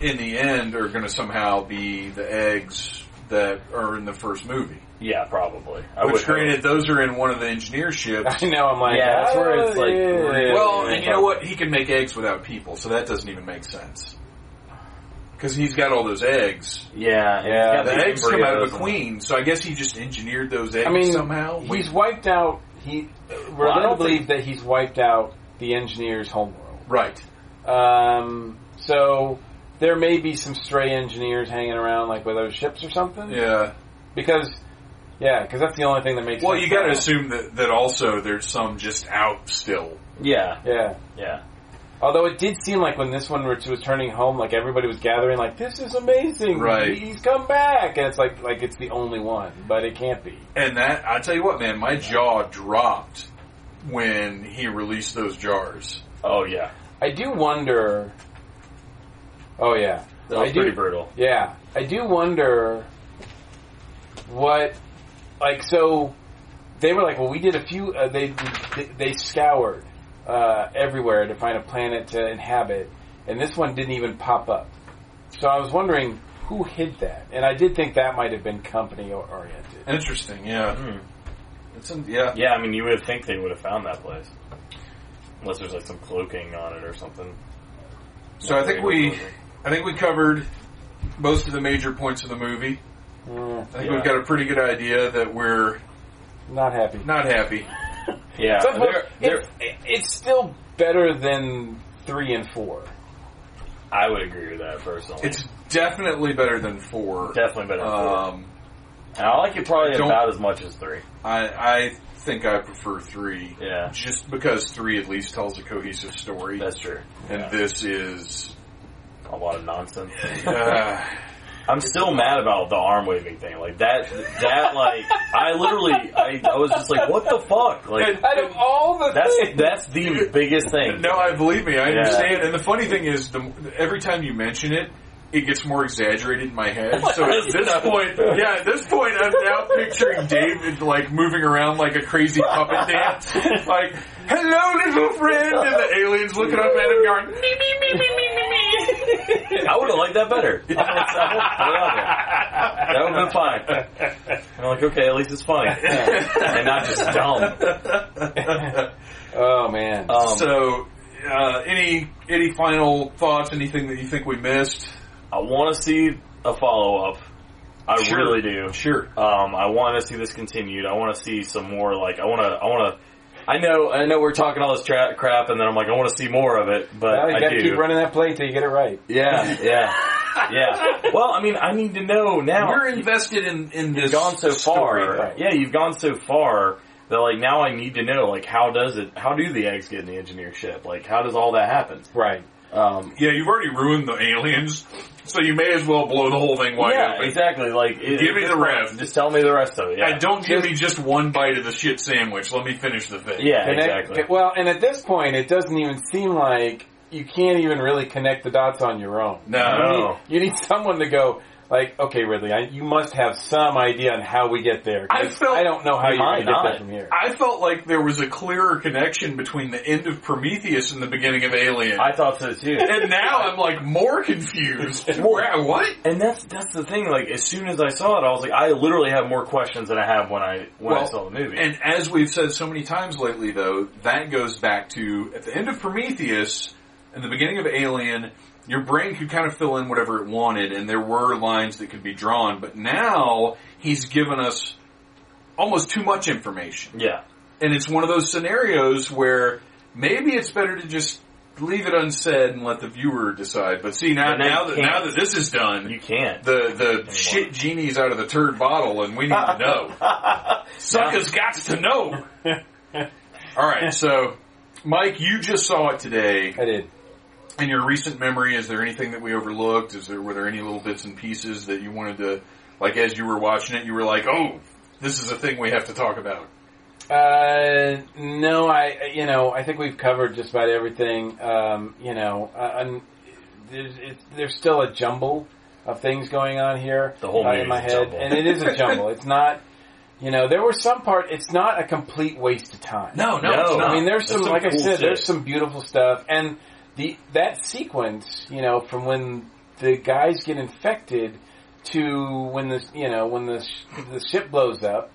in the end are going to somehow be the eggs that are in the first movie. yeah, probably. I Which, would hope. granted, those are in one of the engineer ships. I know. I'm like, Yeah, that's where it's like yeah. really- Well, and you know what? He can make eggs without people, so that doesn't even make sense. Because he's got all those eggs. Yeah, and Yeah, he's The eggs come out of a queen, so I guess he just engineered those eggs I mean, somehow. he's wiped out. He we're Well, I led to don't believe that he's wiped out the engineer's homeworld. right. Um, so there may be some stray engineers hanging around, like with those ships or something. Yeah. Because, yeah, because that's the only thing that makes. Well, sense you got to assume that that also there's some just out still. Yeah, Yeah. yeah. Although it did seem like when this one was was turning home, like everybody was gathering, like this is amazing, Right. He's come back, and it's like like it's the only one, but it can't be. And that, I tell you what, man, my jaw dropped when he released those jars. Oh yeah, I do wonder. Oh yeah, that was I do. pretty brutal. Yeah, I do wonder what, like, so they were like, well, we did a few. Uh, they, they they scoured uh, everywhere to find a planet to inhabit, and this one didn't even pop up. So I was wondering who hid that, and I did think that might have been company or- oriented. Interesting, yeah. Hmm. It's in, yeah. Yeah, I mean, you would think they would have found that place, unless there's like some cloaking on it or something. So I think we, I think we covered most of the major points of the movie. Mm, I think Yeah. we've got a pretty good idea that we're not happy. not happy. Yeah, So they're- they're- it's, it's still better than three and four. I would agree with that personally. It's definitely better than four. definitely better than four. Um, and I like it probably don't- about as much as three. I, I think I prefer three. Yeah. Just because three at least tells a cohesive story. That's true. and Yeah. this is. A lot of nonsense. Uh, I'm still mad about the arm waving thing. Like that, that like I literally, I, I was just like, what the fuck? Like Out of all the that's things, that's the biggest thing. no, I believe me. I Yeah. understand. And the funny thing is, the, every time you mention it, it gets more exaggerated in my head. So at this point, yeah, at this point, I'm now picturing David like moving around like a crazy puppet dance, like "Hello, little friend," and the aliens looking up at him, going "Me, me, me, me, me, me, me." I would have liked that better. I would've- That would have been fine. I'm like, okay, at least it's funny and not just dumb. oh man, Um, so, uh, any any final thoughts? Anything that you think we missed? I want to see a follow up. I Sure. really do. Sure. Um, I want to see this continued. I want to see some more. Like, I want to. I want to. I know. I know we're talking all this tra- crap, and then I'm like, I want to see more of it. But well, you I got to do. keep running that play till you get it right. Yeah, yeah, yeah. Well, I mean, I need to know now. You're invested in in this You've gone so far. story, though. Yeah, you've gone so far that like now I need to know like how does it? How do the eggs get in the engineer ship? Like how does all that happen? Right. Um, Yeah, you've already ruined the aliens, so you may as well blow the whole thing wide yeah, open. exactly. Like it- Give me the rest. Just tell me the rest of it. Yeah, And don't give me just one bite of the shit sandwich. Let me finish the thing. yeah, Connect- exactly. Well, and at this point, it doesn't even seem like you can't even really connect the dots on your own. No. You need, you need someone to go, like, okay, Ridley, I, you must have some idea on how we get there. I felt- I don't know how You you're going might to get not. there from here. I felt like there was a clearer connection between the end of Prometheus and the beginning of Alien. I thought so too. and now I'm like more confused. Wow, what? And that's that's the thing. Like as soon as I saw it, I was like, I literally have more questions than I have when I when I saw the movie. And as we've said so many times lately, though, that goes back to at the end of Prometheus and the beginning of Alien, your brain could kind of fill in whatever it wanted, and there were lines that could be drawn. But now he's given us almost too much information, yeah, and it's one of those scenarios where maybe it's better to just leave it unsaid and let the viewer decide. But see now, But now now that now that this is done, you can't. the the shit genie's out of the turd bottle, and we need to know. Suckers got to know. All right, so Mike, you just saw it today. I did. In your recent memory, is there anything that we overlooked? Is there were there any little bits and pieces that you wanted to, like, as you were watching it, you were like, "Oh, this is a thing we have to talk about." Uh, no, I, you know, I think we've covered just about everything. Um, you know, uh, there's, it's, there's still a jumble of things going on here The whole uh, in my head, jumble. and it is a jumble. it's not, you know, there were some part. It's not a complete waste of time. No, no, No. it's not. I mean, there's That's some, some like I said, shit. there's some beautiful stuff, and the that sequence, you know, from when the guys get infected to when the you know when the the ship blows up,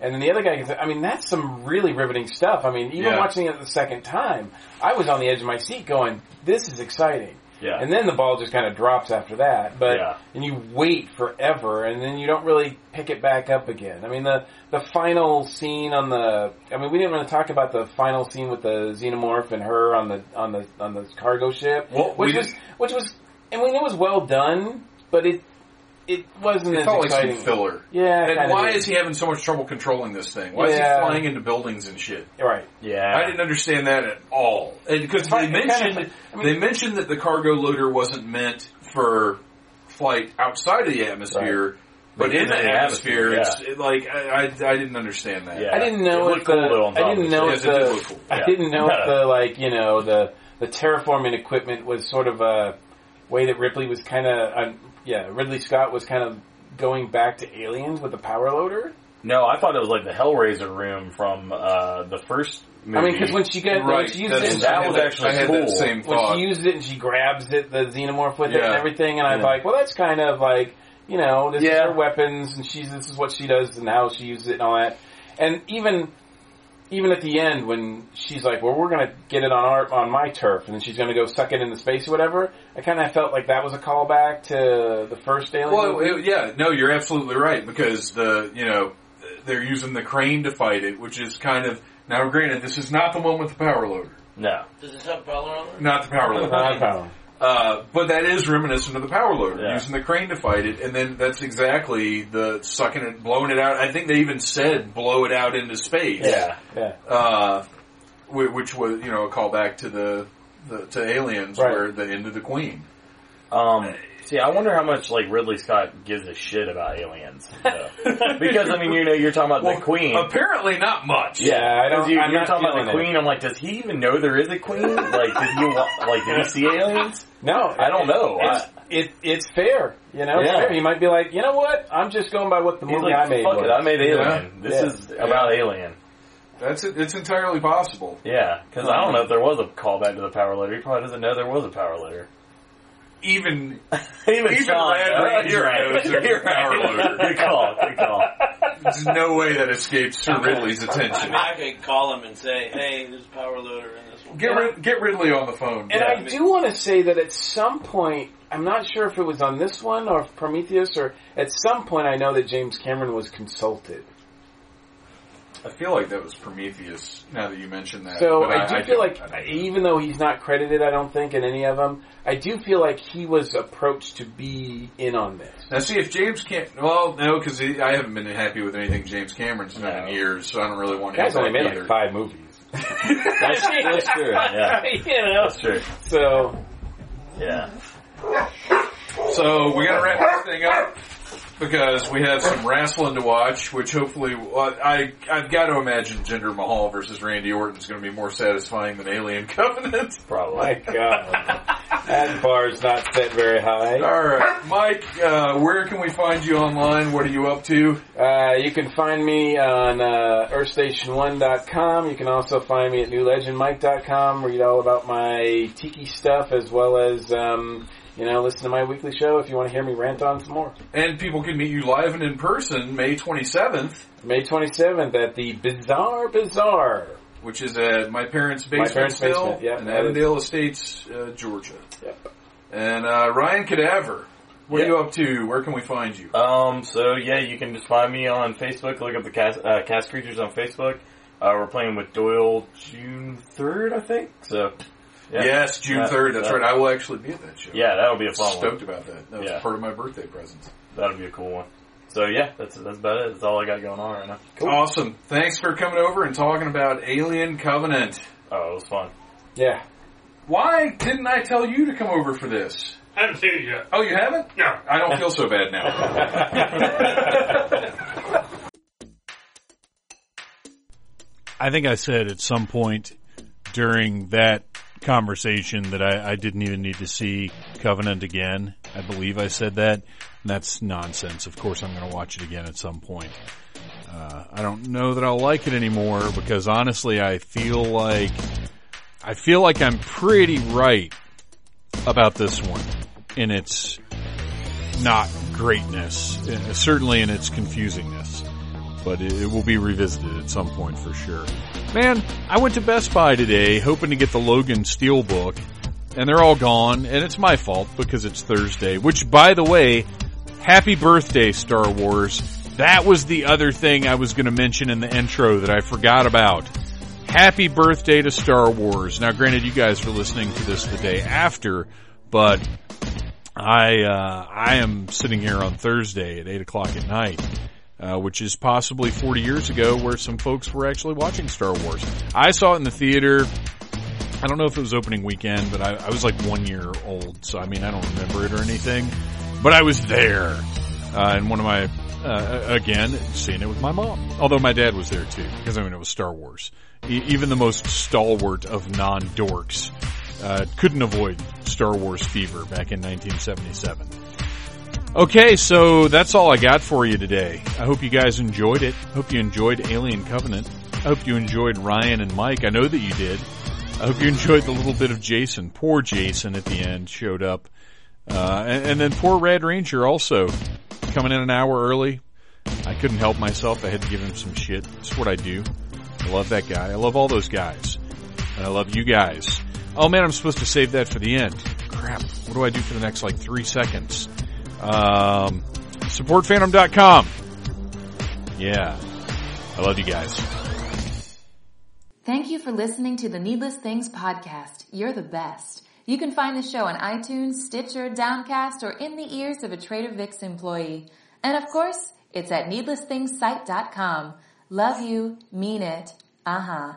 and then the other guy gets. I mean, that's some really riveting stuff. I mean, even Yeah. watching it the second time, I was on the edge of my seat, going, "This is exciting." Yeah. And then the ball just kind of drops after that, but Yeah. and you wait forever, and then you don't really pick it back up again. I mean, the the final scene on the I mean, we didn't want to talk about the final scene with the xenomorph and her on the on the on the cargo ship, Well, which was which was I mean, it was well done, but it it wasn't It as felt like some exciting. filler. Yeah, And why did. is he having so much trouble controlling this thing? Why is he flying into buildings and shit? right? yeah, I didn't understand that at all. And Because they It kinda- mentioned I mean- they mentioned that the cargo loader wasn't meant for flight outside of the atmosphere, but But in in the the atmosphere, atmosphere, it's it, like I, I I didn't understand that. Yeah. I didn't It know looked if cool, the though, I didn't know Yes, if it did the look cool. I didn't know if the like you know the the terraforming equipment was sort of a way that Ripley was kind of uh, yeah Ridley Scott was kind of going back to aliens with the power loader. no, I thought it was like the Hellraiser room from uh, the first movie. I mean, because when she got when Right, she used that's- it, that was actually I had cool. that same when she used it and she grabs it, the xenomorph with it and everything, and I'm Yeah. like, well, that's kind of like, you know, this is Yeah. her weapons, and she's this is what she does, and how she uses it, and all that. And even even at the end, when she's like, well, we're gonna get it on our on my turf, and then she's gonna go suck it into space or whatever, I kind of felt like that was a callback to the first Alien. Well, movie. it- yeah, no, you're absolutely right because the you know they're using the crane to fight it, which is kind of Now, granted, this is not the one with the power loader. No. Does this have power on it? Not the power loader. Not a problem. Uh, but that is reminiscent of the power loader, Yeah. using the crane to fight it, and then that's exactly the sucking it, blowing it out. I think they even said blow it out into space. Yeah. Yeah. Uh, which was, you know, a callback to the, the to Aliens, Right. where the end of the Queen. Um, see, I wonder how much like Ridley Scott gives a shit about aliens. though. because I mean, you know, you're talking about Well, the Queen. Apparently not much. Yeah, I don't. You, I'm you're not talking about feeling the it. Queen. I'm like, does he even know there is a Queen? Like, did you like did he see aliens? No, I don't know. It's, I- it, it's fair. You know, Yeah. fair. You might be like, you know what? I'm just going by what the He's movie like, I made. fuck was. it, I made Alien. Yeah. This Yeah. is about Alien. That's it. It's entirely possible. Yeah, because I don't know if there was a callback to the power loader. He probably doesn't know there was a power loader. Even Even, Even Sean, Red uh, Ranger you're right. knows there's You're power right. loader. Good call. Good call. there's no way that escapes Sir Ridley's attention. I could call him and say, "Hey, there's a power loader in this one." Get Rid- get Ridley on the phone. And Yeah. I do want to say that at some point, I'm not sure if it was on this one or Prometheus, or at some point, I know that James Cameron was consulted. I feel like that was Prometheus. Now that you mention that, So But I do feel don't- like, I even though he's not credited, I don't think in any of them, I do feel like he was approached to be in on this. Now, see if James can't. Well, no, because I haven't been happy with anything James Cameron's done No. in years, so I don't really want to. Guy's only made like five movies. That's, that's true. Yeah, you know, that's true. so Yeah. So we got to wrap this thing up because we have some wrestling to watch, which hopefully well, I I've got to imagine Jinder Mahal versus Randy Orton is going to be more satisfying than Alien Covenant. Probably. my God, that bar's not set very high. All right, Mike, uh, where can we find you online? What are you up to? Uh, you can find me on uh, earthstation1.com. You can also find me at newlegendmike.com. Read all about my tiki stuff as well as, um, you know, listen to my weekly show if you want to hear me rant on some more. And people can meet you live and in person May 27th, May 27th at the Bizarre Bazaar. which is at my parents' basement parents' still basement, yeah. in Avondale Estates, uh, Georgia. Yep. And uh, Ryan Cadaver, what Yeah. are you up to? Where can we find you? Um, so yeah, you can just find me on Facebook. Look up the cast, uh, cast creatures on Facebook. Uh, we're playing with Doyle June 3rd, I think. So, yeah. Yes, June Yeah. 3rd. That's Yeah. right. I will actually be at that show. Yeah, that'll be a fun one. Stoked about that. That was Yeah. part of my birthday present. That'll be a cool one. So yeah, that's, that's about it. That's all I got going on right now. Awesome. Thanks for coming over and talking about Alien Covenant. Oh, it was fun. Yeah. Why didn't I tell you to come over for this? I haven't seen it yet. Oh, you haven't? No. I don't feel so bad now. I think I said at some point during that conversation that I, I didn't even need to see Covenant again. I believe I said that. And that's nonsense. Of course, I'm going to watch it again at some point. Uh, I don't know that I'll like it anymore because honestly, I feel like I feel like I'm pretty right about this one in its not greatness, certainly in its confusingness but it, will be revisited at some point for sure. Man, I went to Best Buy today hoping to get the Logan Steelbook, and they're all gone, and it's my fault because it's Thursday, which by the way, happy birthday Star Wars. That was the other thing I was going to mention in the intro that I forgot about. Happy birthday to Star Wars. Now granted you guys are listening to this the day after, but I, uh, I am sitting here on Thursday at 8 o'clock at night uh, which is possibly 40 years ago where some folks were actually watching Star Wars. I saw it in the theater. I don't know if it was opening weekend, but I, I was like one year old, so I mean, I don't remember it or anything, but I was there. Uh, and one of my, uh, again, seeing it with my mom. Although my dad was there too, because I mean, it was Star Wars. E- even the most stalwart of non-dorks, uh, couldn't avoid Star Wars fever back in 1977. Okay, so that's all I got for you today. I hope you guys enjoyed it. Hope you enjoyed Alien Covenant. I hope you enjoyed Ryan and Mike. I know that you did. I hope you enjoyed the little bit of Jason. Poor Jason at the end showed up. Uh, and, and then poor Red Ranger also coming in an hour early. I couldn't help myself. I had to give him some shit. That's what I do. I love that guy. I love all those guys. And I love you guys. Oh man, I'm supposed to save that for the end. Crap. What do I do for the next like three seconds? Um, supportphantom.com. Yeah. I love you guys. Thank you for listening to the Needless Things podcast. You're the best. You can find the show on iTunes, Stitcher, Downcast, or in the ears of a Trader Vic's employee. And of course, it's at needlessthingssite.com. Love you, mean it, uh-huh.